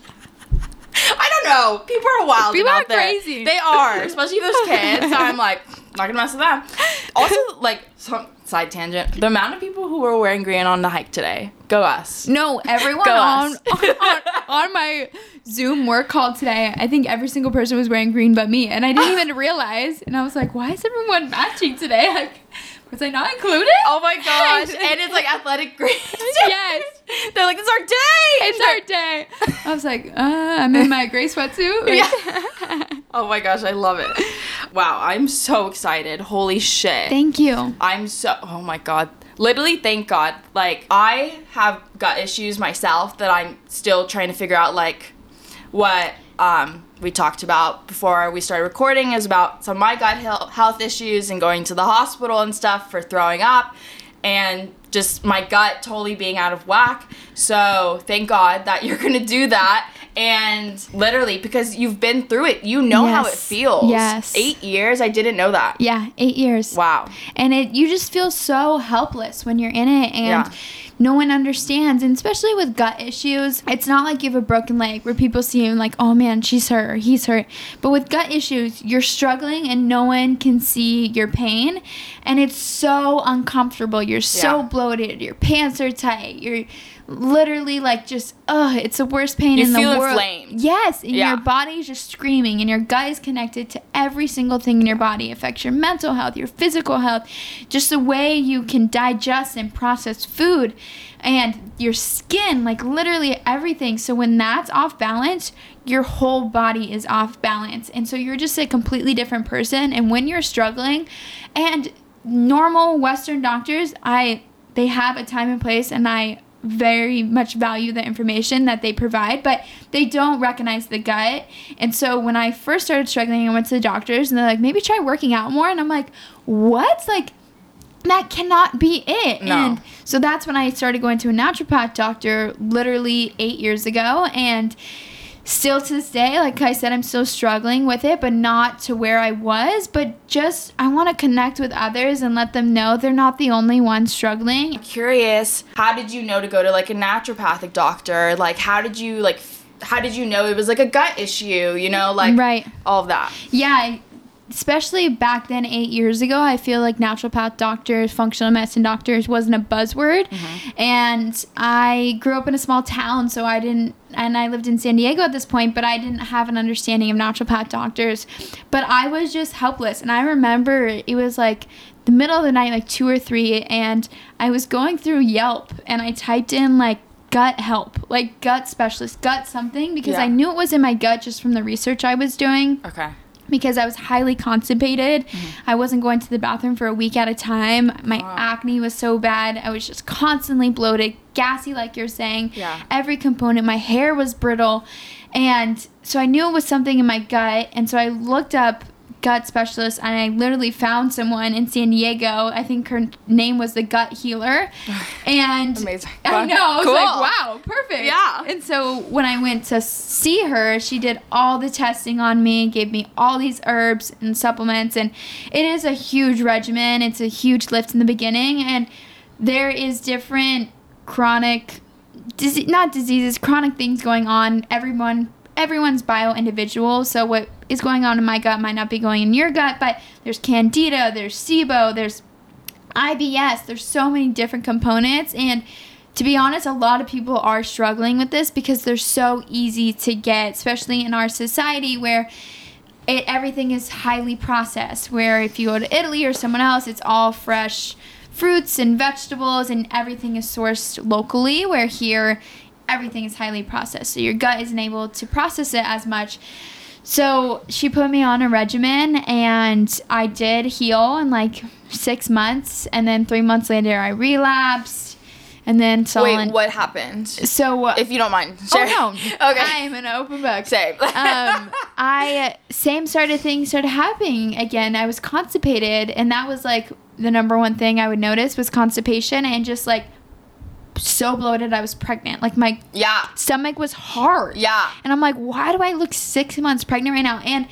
A: I don't know. People are wild
B: People
A: out
B: are
A: there.
B: crazy.
A: They are, especially those kids. I'm like, not gonna mess with that. Also, like, some side tangent. The amount of people who were wearing green on the hike today. Go us.
B: No, everyone on,
A: us.
B: on on my Zoom work call today, I think every single person was wearing green but me, and I didn't even realize. And I was like, "Why is everyone matching today? Like, was I not included?"
A: Oh my gosh! and it's like athletic green.
B: yes,
A: They're like, it's our day.
B: it's our day. I was like, uh, "I'm in my gray sweatsuit."
A: Yeah. Oh my gosh, I love it. Wow, I'm so excited. Holy shit.
B: Thank you.
A: I'm so oh my god. Literally thank God. Like I have got issues myself that I'm still trying to figure out like what um we talked about before we started recording is about some of my gut health issues and going to the hospital and stuff for throwing up and just my gut totally being out of whack. So thank God that you're gonna do that. And literally, because you've been through it, you know how it feels.
B: Yes.
A: Eight years, I didn't know that.
B: Yeah, eight years.
A: Wow.
B: and it you just feel so helpless when you're in it and
A: Yeah.
B: No one understands. And especially with gut issues it's not like you have a broken leg where people see you and like oh man she's hurt or he's hurt. But with gut issues you're struggling and no one can see your pain. And it's so uncomfortable. You're so
A: Yeah.
B: bloated. Your pants are tight. You're literally like just oh it's the worst pain
A: You
B: in the world.
A: inflamed.
B: yes and
A: Yeah.
B: your body's just screaming and your gut is connected to every single thing in your body. It affects your mental health your physical health just the way you can digest and process food and your skin like literally everything. So when that's off balance your whole body is off balance. And so you're just a completely different person. And when you're struggling and normal western doctors i they have a time and place and i very much value the information that they provide, but they don't recognize the gut. And so when I first started struggling, I went to the doctors and they're like, maybe try working out more. And I'm like, what? Like, that cannot be it.
A: No.
B: And so that's when I started going to a naturopath doctor literally eight years ago. And still to this day, like I said, I'm still struggling with it, but not to where I was. But just, I want to connect with others and let them know they're not the only ones struggling.
A: curious how did you know to go to like a naturopathic doctor like how did you like how did you know it was like a gut issue you know like
B: Right.
A: all of that
B: Yeah, I- especially back then, eight years ago, I feel like naturopath doctors, functional medicine doctors wasn't a buzzword. Mm-hmm. And I grew up in a small town, so I didn't, and I lived in San Diego at this point, but I didn't have an understanding of naturopath doctors. But I was just helpless. And I remember it was like, the middle of the night, like two or three, and I was going through Yelp and I typed in like gut help, like gut specialist, gut something, because
A: Yeah.
B: I knew it was in my gut just from the research I was doing
A: okay
B: because I was highly constipated. Mm-hmm. I wasn't going to the bathroom for a week at a time. My
A: Wow.
B: acne was so bad. I was just constantly bloated, gassy, like you're saying.
A: Yeah.
B: Every component, my hair was brittle. And so I knew it was something in my gut. And so I looked up gut specialist and I literally found someone in San Diego. I think her name was the gut healer. And
A: Amazing.
B: I know. I was
A: Cool.
B: like, wow, perfect.
A: Yeah.
B: And so when I went to see her, she did all the testing on me, gave me all these herbs and supplements, and it is a huge regimen. It's a huge lift in the beginning, and there is different chronic, dise- not diseases, chronic things going on. Everyone, everyone's bio individual. So what is going on in my gut might not be going in your gut, but there's candida, there's SIBO, there's IBS. There's so many different components and to be honest, a lot of people are struggling with this because they're so easy to get, especially in our society where it, everything is highly processed. Where if you go to Italy or someone else, it's all fresh fruits and vegetables and everything is sourced locally. Where here, everything is highly processed. So your gut isn't able to process it as much. So she put me on a regimen and I did heal in like six months, and then three months later I relapsed, and then so
A: Wait, what happened?
B: So uh,
A: If you don't mind.
B: oh no,
A: okay.
B: I'm an open book.
A: Same.
B: um, I same sort of thing started happening again. I was constipated, and that was like the number one thing I would notice was constipation and just like so bloated. I was pregnant. Like my
A: yeah.
B: stomach was hard.
A: Yeah.
B: And I'm like, why do I look six months pregnant right now? And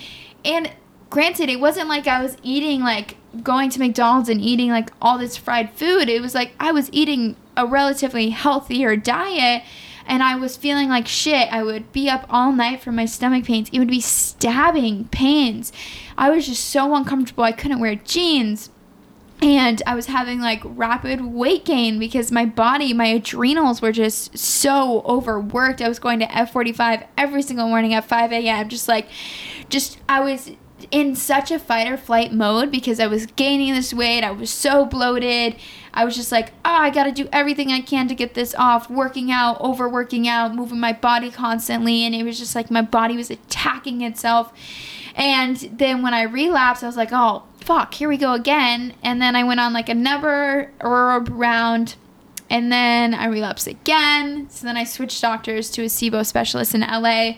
B: and granted, it wasn't like I was eating like going to McDonald's and eating like all this fried food. It was like I was eating a relatively healthier diet and I was feeling like shit. I would be up all night for my stomach pains. It would be stabbing pains. I was just so uncomfortable. I couldn't wear jeans and I was having like rapid weight gain because my body, my adrenals were just so overworked. I was going to F45 every single morning at 5 a.m. Just like, just, I was in such a fight or flight mode because I was gaining this weight. I was so bloated. I was just like, oh, I got to do everything I can to get this off. Working out, overworking out, moving my body constantly. And it was just like my body was attacking itself. And then when I relapsed, I was like, oh, fuck, here we go again. And then I went on like another round. And then I relapsed again. So then I switched doctors to a SIBO specialist in LA.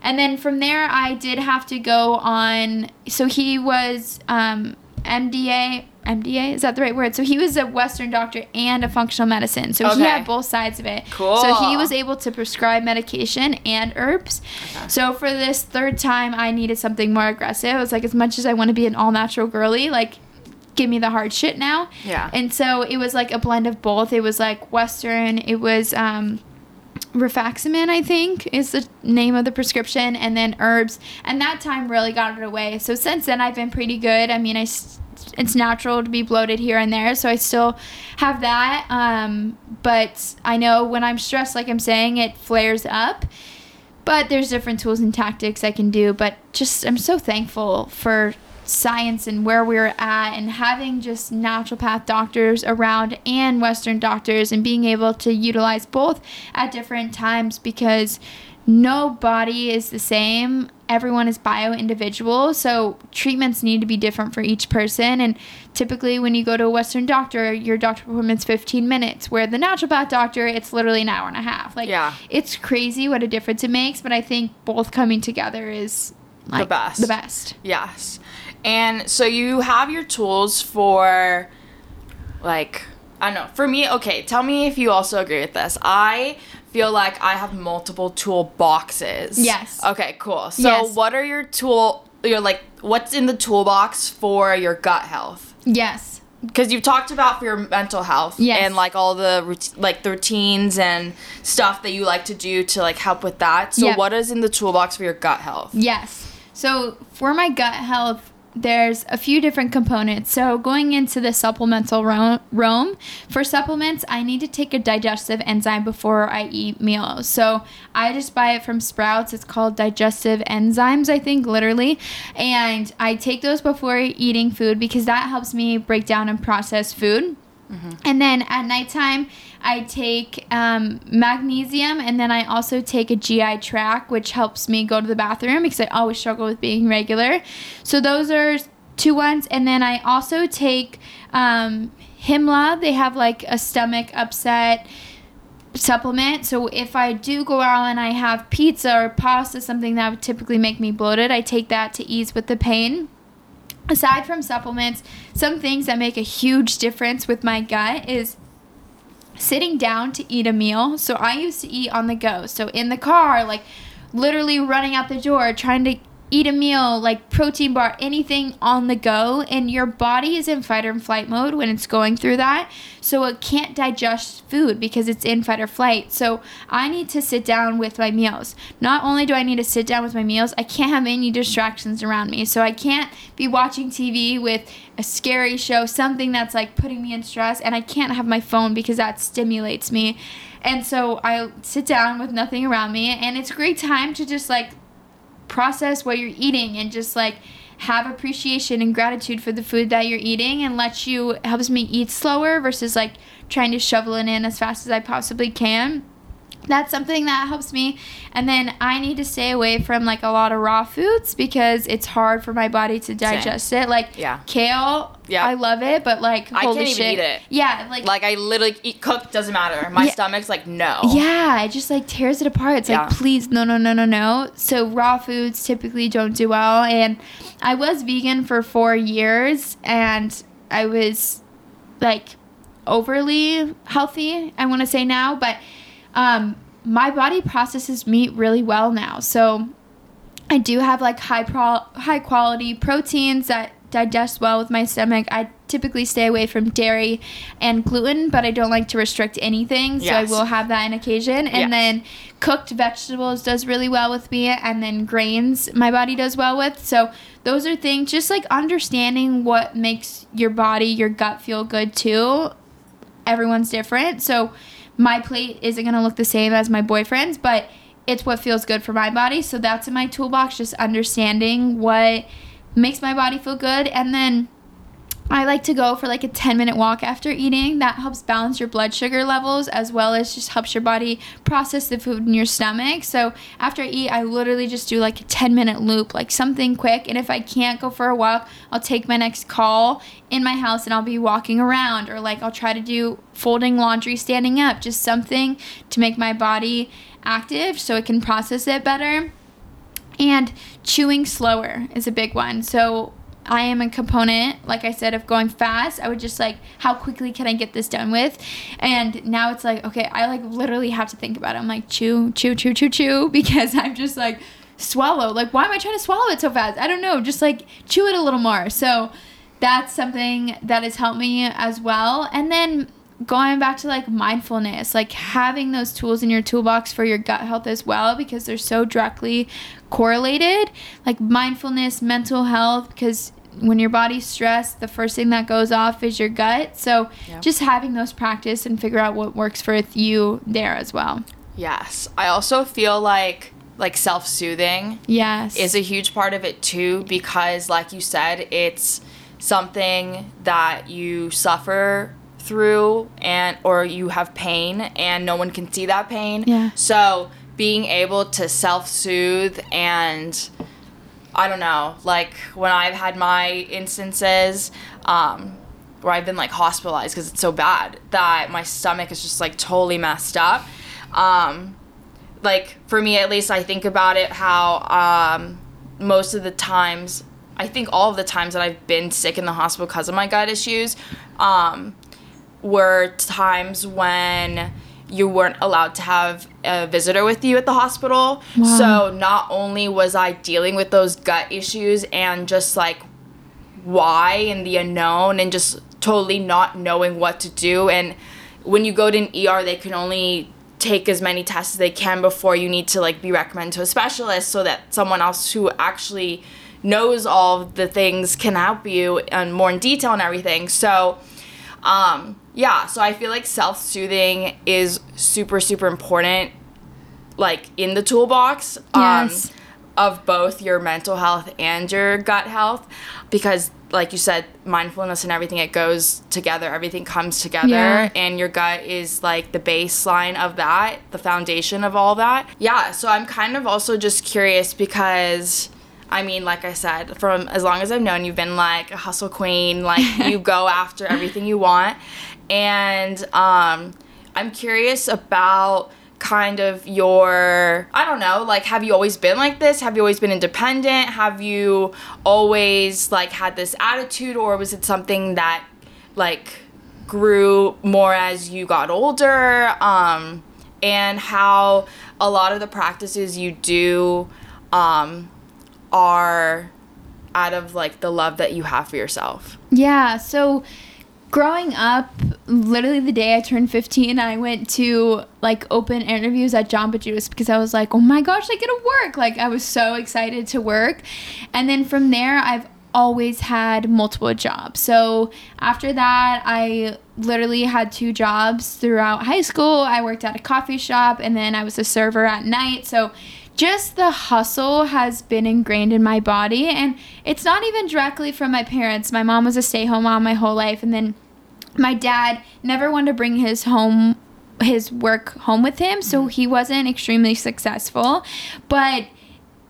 B: And then from there, I did have to go on. So he was um, MDA. MDA is that the right word? So he was a Western doctor and a functional medicine. So he had both sides of it.
A: Cool.
B: So he was able to prescribe medication and herbs. So for this third time, I needed something more aggressive. I was like, as much as I want to be an all natural girly, like, give me the hard shit now.
A: Yeah.
B: And so it was like a blend of both. It was like Western. It was um, rifaximin, I think, is the name of the prescription, and then herbs. And that time really got it away. So since then, I've been pretty good. I mean, I. s- It's natural to be bloated here and there, so I still have that. Um, but I know when I'm stressed, like I'm saying, it flares up. But there's different tools and tactics I can do. But just, I'm so thankful for science and where we're at and having just naturopath doctors around and western doctors and being able to utilize both at different times because no body is the same everyone is bio individual so treatments need to be different for each person and typically when you go to a western doctor your doctor appointment's 15 minutes where the naturopath doctor it's literally an hour and a half like
A: Yeah.
B: it's crazy what a difference it makes but i think both coming together is like
A: best.
B: the best
A: Yes. And so you have your tools for like I don't know. For me, okay, tell me if you also agree with this. I feel like I have multiple tool boxes.
B: Yes.
A: Okay, cool. So
B: Yes.
A: what are your tool your like what's in the toolbox for your gut health?
B: yes
A: Because you've talked about for your mental health
B: Yes.
A: and like all the like the routines and stuff that you like to do to like help with that. So
B: Yep.
A: what is in the toolbox for your gut health?
B: Yes. So for my gut health, there's a few different components. So going into the supplemental realm, for supplements, I need to take a digestive enzyme before I eat meals. So I just buy it from Sprouts. It's called digestive enzymes, I think, literally. And I take those before eating food because that helps me break down and process food. Mm-hmm. And then at nighttime, I take um, magnesium, and then I also take a GI track, which helps me go to the bathroom because I always struggle with being regular. So those are two ones, and then I also take um, Hilma. They have like a stomach upset supplement. So if I do go out and I have pizza or pasta, something that would typically make me bloated, I take that to ease with the pain aside from supplements, some things that make a huge difference with my gut is sitting down to eat a meal. So I used to eat on the go. So in the car, like literally running out the door, trying to eat a meal, like protein bar, anything on the go. And your body is in fight or flight mode when it's going through that. So it can't digest food because it's in fight or flight. So I need to sit down with my meals. Not only do I need to sit down with my meals, I can't have any distractions around me. So I can't be watching TV with a scary show, something that's like putting me in stress, and I can't have my phone because that stimulates me. And so I sit down with nothing around me, and it's a great time to just like process what you're eating and just like have appreciation and gratitude for the food that you're eating and lets you helps me eat slower versus like trying to shovel it in as fast as I possibly can. That's something that helps me. And then i need to stay away from like a lot of raw foods because it's hard for my body to digest Same. it. Like
A: yeah.
B: kale yeah i love it but like
A: i can't
B: shit.
A: even eat it.
B: Yeah like
A: like i literally eat cooked doesn't matter. My yeah, stomach's like no.
B: Yeah it just like tears it apart. It's yeah. like please no no no no no. So raw foods typically don't do well. And i was vegan for four years and i was like overly healthy i want to say now but um, my body processes meat really well now. So I do have like high pro- high quality proteins that digest well with my stomach. I typically stay away from dairy and gluten, but I don't like to restrict anything, so yes. I will have that in occasion. And yes. then cooked vegetables does really well with me, and then grains my body does well with. So those are things just like understanding what makes your body, your gut feel good too. Everyone's different. So my plate isn't going to look the same as my boyfriend's, but it's what feels good for my body. So that's in my toolbox, just understanding what makes my body feel good. And then I like to go for like a 10 minute walk after eating. That helps balance your blood sugar levels as well as just helps your body process the food in your stomach. So after I eat, I literally just do like a 10 minute loop, like something quick. And if I can't go for a walk, I'll take my next call in my house and I'll be walking around or like I'll try to do folding laundry standing up, just something to make my body active so it can process it better. And chewing slower is a big one. So I am a component, like I said, of going fast. I would just like, how quickly can I get this done with? And now it's like, okay, I like literally have to think about it. I'm like, chew, chew, chew, chew, chew, because I'm just like, swallow. Like, why am I trying to swallow it so fast? I don't know. Just like chew it a little more. So that's something that has helped me as well. And then going back to like mindfulness, like having those tools in your toolbox for your gut health as well, because they're so directly correlated. Like mindfulness, mental health, because when your body's stressed, the first thing that goes off is your gut. So yeah. just having those practice and figure out what works for you there as well.
A: Yes. I also feel like like self-soothing
B: yes
A: is a huge part of it too because like you said it's something that you suffer through and or you have pain and no one can see that pain.
B: Yeah.
A: So being able to self-soothe and I don't know, like when I've had my instances um, where I've been like hospitalized because it's so bad that my stomach is just like totally messed up. Um, like for me at least, I think about it how um, most of the times, I think all of the times that I've been sick in the hospital because of my gut issues, um, were times when you weren't allowed to have a visitor with you at the hospital. Wow. So not only was I dealing with those gut issues and just like why and the unknown and just totally not knowing what to do and when you go to an ER they can only take as many tests as they can before you need to like be recommended to a specialist so that someone else who actually knows all the things can help you and more in detail and everything. So um yeah, so I feel like self soothing is super, super important, like in the toolbox um, yes. of both your mental health and your gut health, because, like you said, mindfulness and everything, it goes together, everything comes together, yeah. and your gut is like the baseline of that, the foundation of all that. Yeah, so I'm kind of also just curious because. I mean, like I said, from as long as I've known, you've been like a hustle queen. Like you go after everything you want, and um, I'm curious about kind of your I don't know, like have you always been like this? Have you always been independent? Have you always like had this attitude or was it something that like grew more as you got older? Um and how a lot of the practices you do um are out of like the love that you have for yourself.
B: Yeah, so growing up, literally the day I turned 15, I went to like open interviews at Jamba Juice because I was like, oh my gosh, I get to work. Like, I was so excited to work. And then from there, I've always had multiple jobs. So after that, I literally had two jobs throughout high school. I worked at a coffee shop and then I was a server at night. So just the hustle has been ingrained in my body and it's not even directly from my parents. My mom was a stay-home mom my whole life and then my dad never wanted to bring his home his work home with him, so mm-hmm. he wasn't extremely successful. But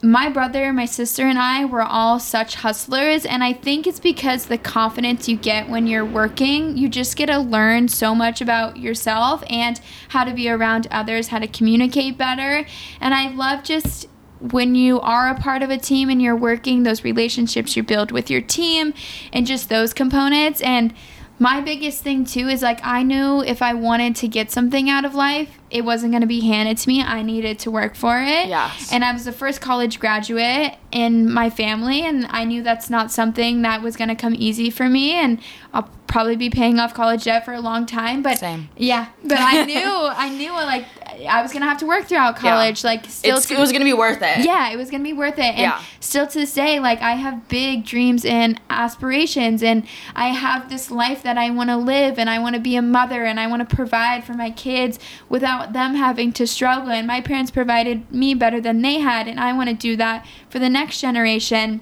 B: my brother, my sister, and I were all such hustlers. And I think it's because the confidence you get when you're working, you just get to learn so much about yourself and how to be around others, how to communicate better. And I love just when you are a part of a team and you're working, those relationships you build with your team and just those components. And my biggest thing too is like I knew if I wanted to get something out of life, it wasn't going to be handed to me. I needed to work for it.
A: Yes.
B: And I was the first college graduate in my family, and I knew that's not something that was going to come easy for me. And I'll probably be paying off college debt for a long time. But
A: Same.
B: yeah, but I knew, I knew like I was going to have to work throughout college. Yeah. Like still, to-
A: it was gonna be worth it.
B: yeah, it was gonna be worth it. And
A: Yeah.
B: still to this day, like I have big dreams and aspirations, and I have this life that I want to live, and I want to be a mother, and I want to provide for my kids without them having to struggle. And my parents provided me better than they had, and I want to do that for the next generation.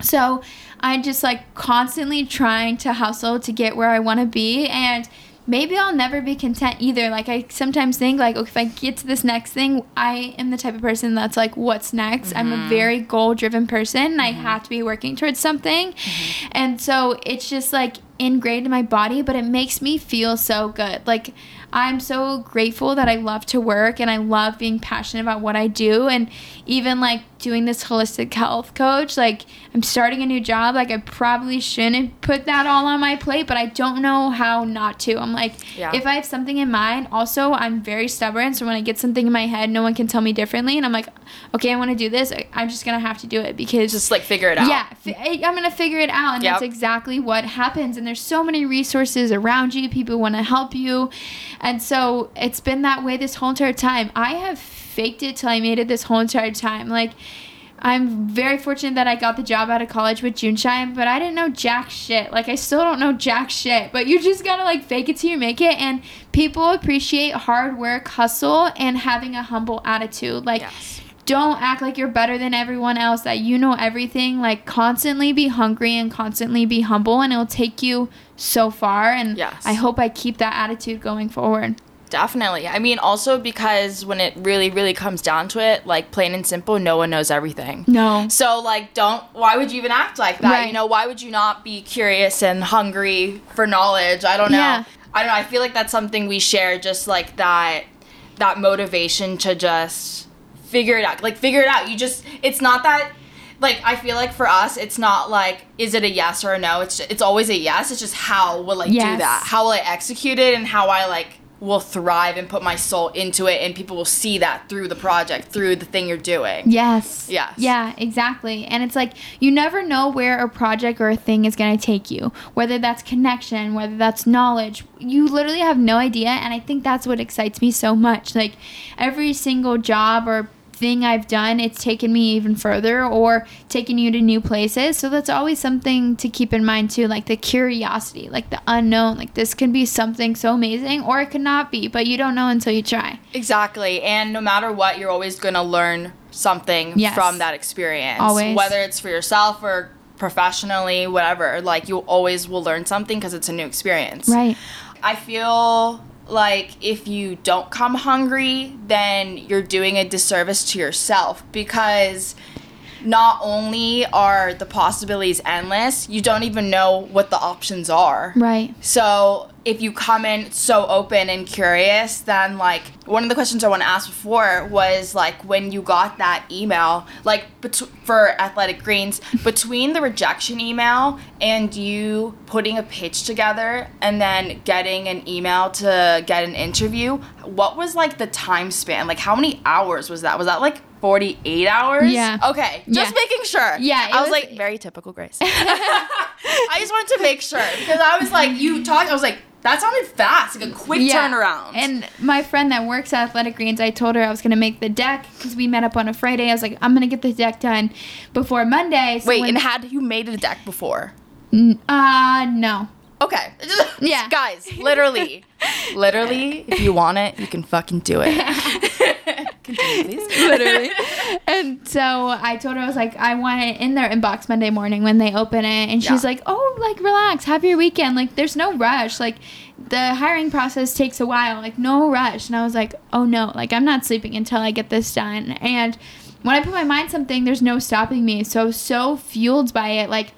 B: So I'm just like constantly trying to hustle to get where I want to be and maybe I'll never be content either. Like I sometimes think like okay, if I get to this next thing, I am the type of person that's like what's next? I'm a mm-hmm. very goal-driven person and I mm-hmm. have to be working towards something. Mm-hmm. And so it's just like ingrained in my body, but it makes me feel so good. Like I'm so grateful that I love to work and I love being passionate about what I do. And even like doing this holistic health coach like I'm starting a new job like I probably shouldn't put that all on my plate but I don't know how not to. I'm like
A: Yeah.
B: if I have something in mind also I'm very stubborn so when I get something in my head no one can tell me differently and I'm like okay I want to do this I'm just going to have to do it because
A: Just like figure it out.
B: yeah, fi- I'm gonna figure it out, and that's exactly what happens. And there's so many resources around you. People want to help you, and so it's been that way this whole entire time. I have faked it till I made it this whole entire time. Like. I'm very fortunate that I got the job out of college with JuneShine, but I didn't know jack shit. Like I still don't know jack shit. But you just gotta like fake it till you make it, and people appreciate hard work, hustle, and having a humble attitude. Like
A: Yes.
B: don't act like you're better than everyone else that you know everything like constantly be hungry and constantly be humble and it'll take you so far and
A: Yes.
B: i hope i keep that attitude going forward
A: Definitely. I mean, also because when it really, really comes down to it, like plain and simple, no one knows everything.
B: no
A: So like don't why would you even act like that?
B: Right.
A: You know, why would you not be curious and hungry for knowledge? I don't know.
B: Yeah.
A: I don't know. I feel like that's something we share just like that that motivation to just figure it out. Like figure it out. You just it's not that like I feel like for us it's not like is it a yes or a no? It's just, it's always a yes. It's just how will I do
B: Yes.
A: that? How will I execute it and how I like will thrive and put my soul into it and people will see that through the project, through the thing you're doing.
B: yes
A: Yes.
B: yeah exactly and it's like you never know where a project or a thing is going to take you whether that's connection whether that's knowledge you literally have no idea and i think that's what excites me so much like every single job or thing I've done, it's taken me even further or taken you to new places. So that's always something to keep in mind too, like the curiosity, like the unknown. Like this can be something so amazing or it could not be, but you don't know until you try.
A: Exactly. And no matter what, you're always going to learn something
B: Yes.
A: from that experience.
B: Always.
A: Whether it's for yourself or professionally, whatever. Like you always will learn something because it's a new experience.
B: Right.
A: I feel like if you don't come hungry, then you're doing a disservice to yourself because not only are the possibilities endless, you don't even know what the options are.
B: Right.
A: So if you come in so open and curious, then like one of the questions I want to ask before was like when you got that email, like bet- for Athletic Greens, between the rejection email and you putting a pitch together and then getting an email to get an interview, what was like the time span? Like how many hours was that? Was that like 48 hours?
B: Yeah.
A: Okay, just
B: Yeah.
A: making sure.
B: Yeah,
A: I was,
B: was-
A: like very typical Grace. I just wanted to make sure because I was like, you talked. I was like, that sounded fast, like a quick turnaround.
B: And my friend that works at Athletic Greens, I told her I was going to make the deck because we met up on a Friday. I was like, I'm going to get the deck done before Monday. So
A: wait,
B: when-
A: and had you made a deck before?
B: N- uh, no.
A: Okay.
B: Yeah.
A: guys, literally, literally, if you want it, you can fucking do it. Continue, please.
B: literally. And so I told her I was like, I want it in their inbox Monday morning when they open it, and she's
A: Yeah.
B: like, Oh, like relax, have your weekend. Like, there's no rush. Like, the hiring process takes a while. Like, no rush. And I was like, Oh no, like I'm not sleeping until I get this done. And when I put my mind something, there's no stopping me. So so fueled by it, like.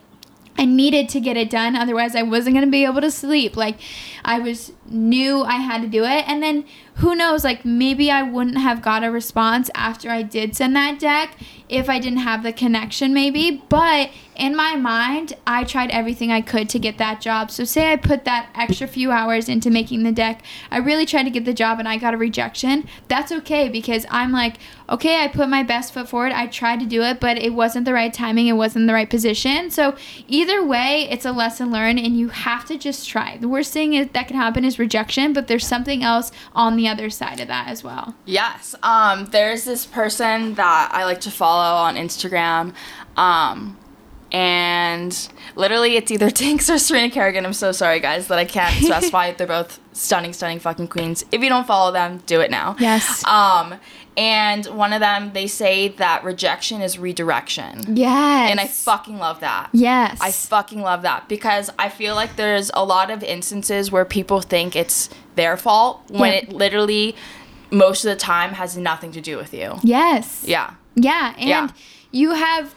B: I needed to get it done, otherwise I wasn't gonna be able to sleep. Like, I was knew I had to do it, and then who knows? Like, maybe I wouldn't have got a response after I did send that deck if I didn't have the connection, maybe. But in my mind, I tried everything I could to get that job. So, say I put that extra few hours into making the deck, I really tried to get the job, and I got a rejection. That's okay because I'm like, okay, I put my best foot forward. I tried to do it, but it wasn't the right timing. It wasn't the right position. So either way, it's a lesson learned, and you have to just try. The worst thing that can happen is rejection, but there's something else on the other side of that as well.
A: Yes. Um, there's this person that I like to follow on Instagram. Um, and literally it's either Tinx or Serena Kerrigan. I'm so sorry, guys, that I can't specify. They're both stunning, stunning fucking queens. If you don't follow them, do it now.
B: Yes.
A: Um, and one of them, they say that rejection is redirection.
B: Yes.
A: And I fucking love that.
B: Yes.
A: I fucking love that because I feel like there's a lot of instances where people think it's their fault when
B: Yeah.
A: it literally most of the time has nothing to do with you.
B: yes.
A: Yeah.
B: Yeah. And
A: Yeah.
B: you have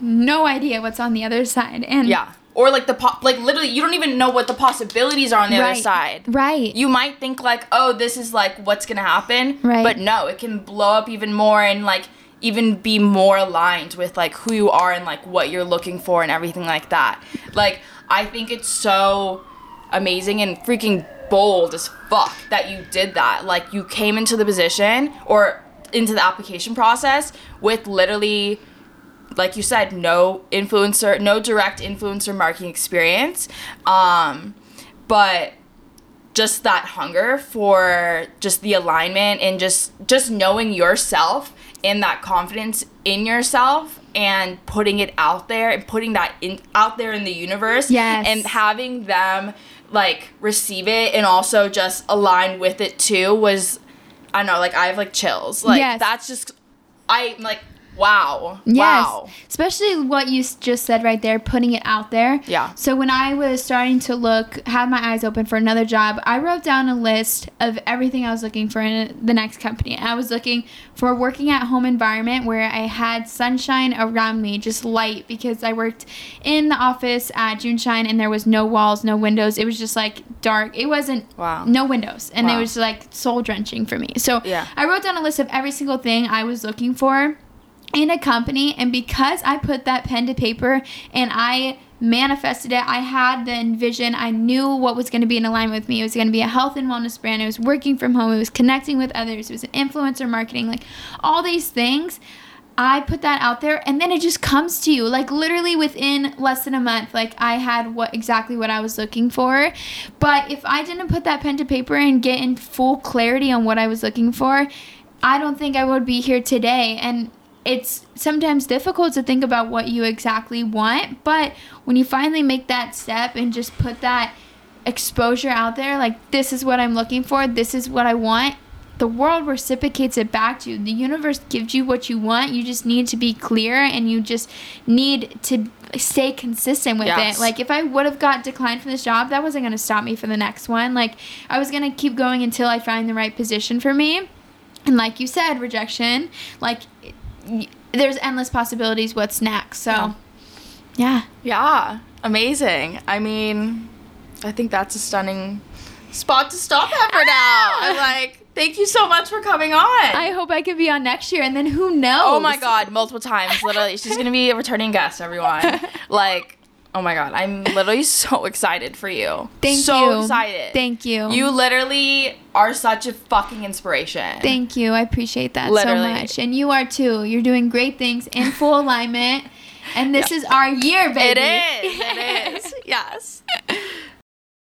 B: no idea what's on the other side. And
A: Yeah. Or like the po- like literally you don't even know what the possibilities are on the other side.
B: Right.
A: You might think like, "Oh, this is like what's going to happen."
B: Right.
A: But no, it can blow up even more and like even be more aligned with like who you are and like what you're looking for and everything like that. Like I think it's so amazing and freaking bold as fuck that you did that. Like you came into the position or into the application process with literally like you said, no influencer, no direct influencer marketing experience. Um, but just that hunger for just the alignment and just just knowing yourself and that confidence in yourself and putting it out there and putting that in out there in the universe
B: Yes.
A: and having them like receive it and also just align with it too was I don't know like I have like chills like
B: Yes.
A: that's just I'm like wow
B: Yes.
A: wow
B: Especially what you just said right there, putting it out there.
A: Yeah.
B: So when I was starting to look, have my eyes open for another job, I wrote down a list of everything I was looking for in the next company. I was looking for a working at home environment where I had sunshine around me, just light, because I worked in the office at JuneShine and there was no walls, no windows. It was just like dark. It wasn't
A: Wow.
B: no windows, and it was like soul drenching for me. So
A: Yeah.
B: I wrote down a list of every single thing I was looking for in a company and because I put that pen to paper and I manifested it I had the envision I knew what was going to be in alignment with me. It was going to be a health and wellness brand it was working from home it was connecting with others it was an influencer marketing like all these things I put that out there and then it just comes to you. Like literally within less than a month like I had what exactly what I was looking for. But if I didn't put that pen to paper and get in full clarity on what I was looking for I don't think I would be here today. And it's sometimes difficult to think about what you exactly want but when you finally make that step and just put that exposure out there like this is what I'm looking for this is what I want the world reciprocates it back to you. The universe gives you what you want. You just need to be clear and you just need to stay consistent with
A: Yes.
B: it. Like if I would have got declined from this job, that wasn't going to stop me for the next one. Like I was going to keep going until I find the right position for me. And like you said, rejection, like there's endless possibilities what's next. So
A: Yeah.
B: yeah.
A: Yeah, amazing. I mean, I think that's a stunning spot to stop at for now. Ah! I'm like, thank you so much for coming on.
B: I hope I could be on next year and then who knows?
A: oh my god, multiple times. Literally, she's gonna be a returning guest, everyone. Like, oh my god, I'm literally so excited for you.
B: Thank
A: so
B: you.
A: So excited.
B: Thank you.
A: You literally are such a fucking inspiration.
B: Thank you. I appreciate that
A: Literally.
B: so much. And you are too. You're doing great things in full alignment. And this is our year, baby.
A: It is. It is. yes.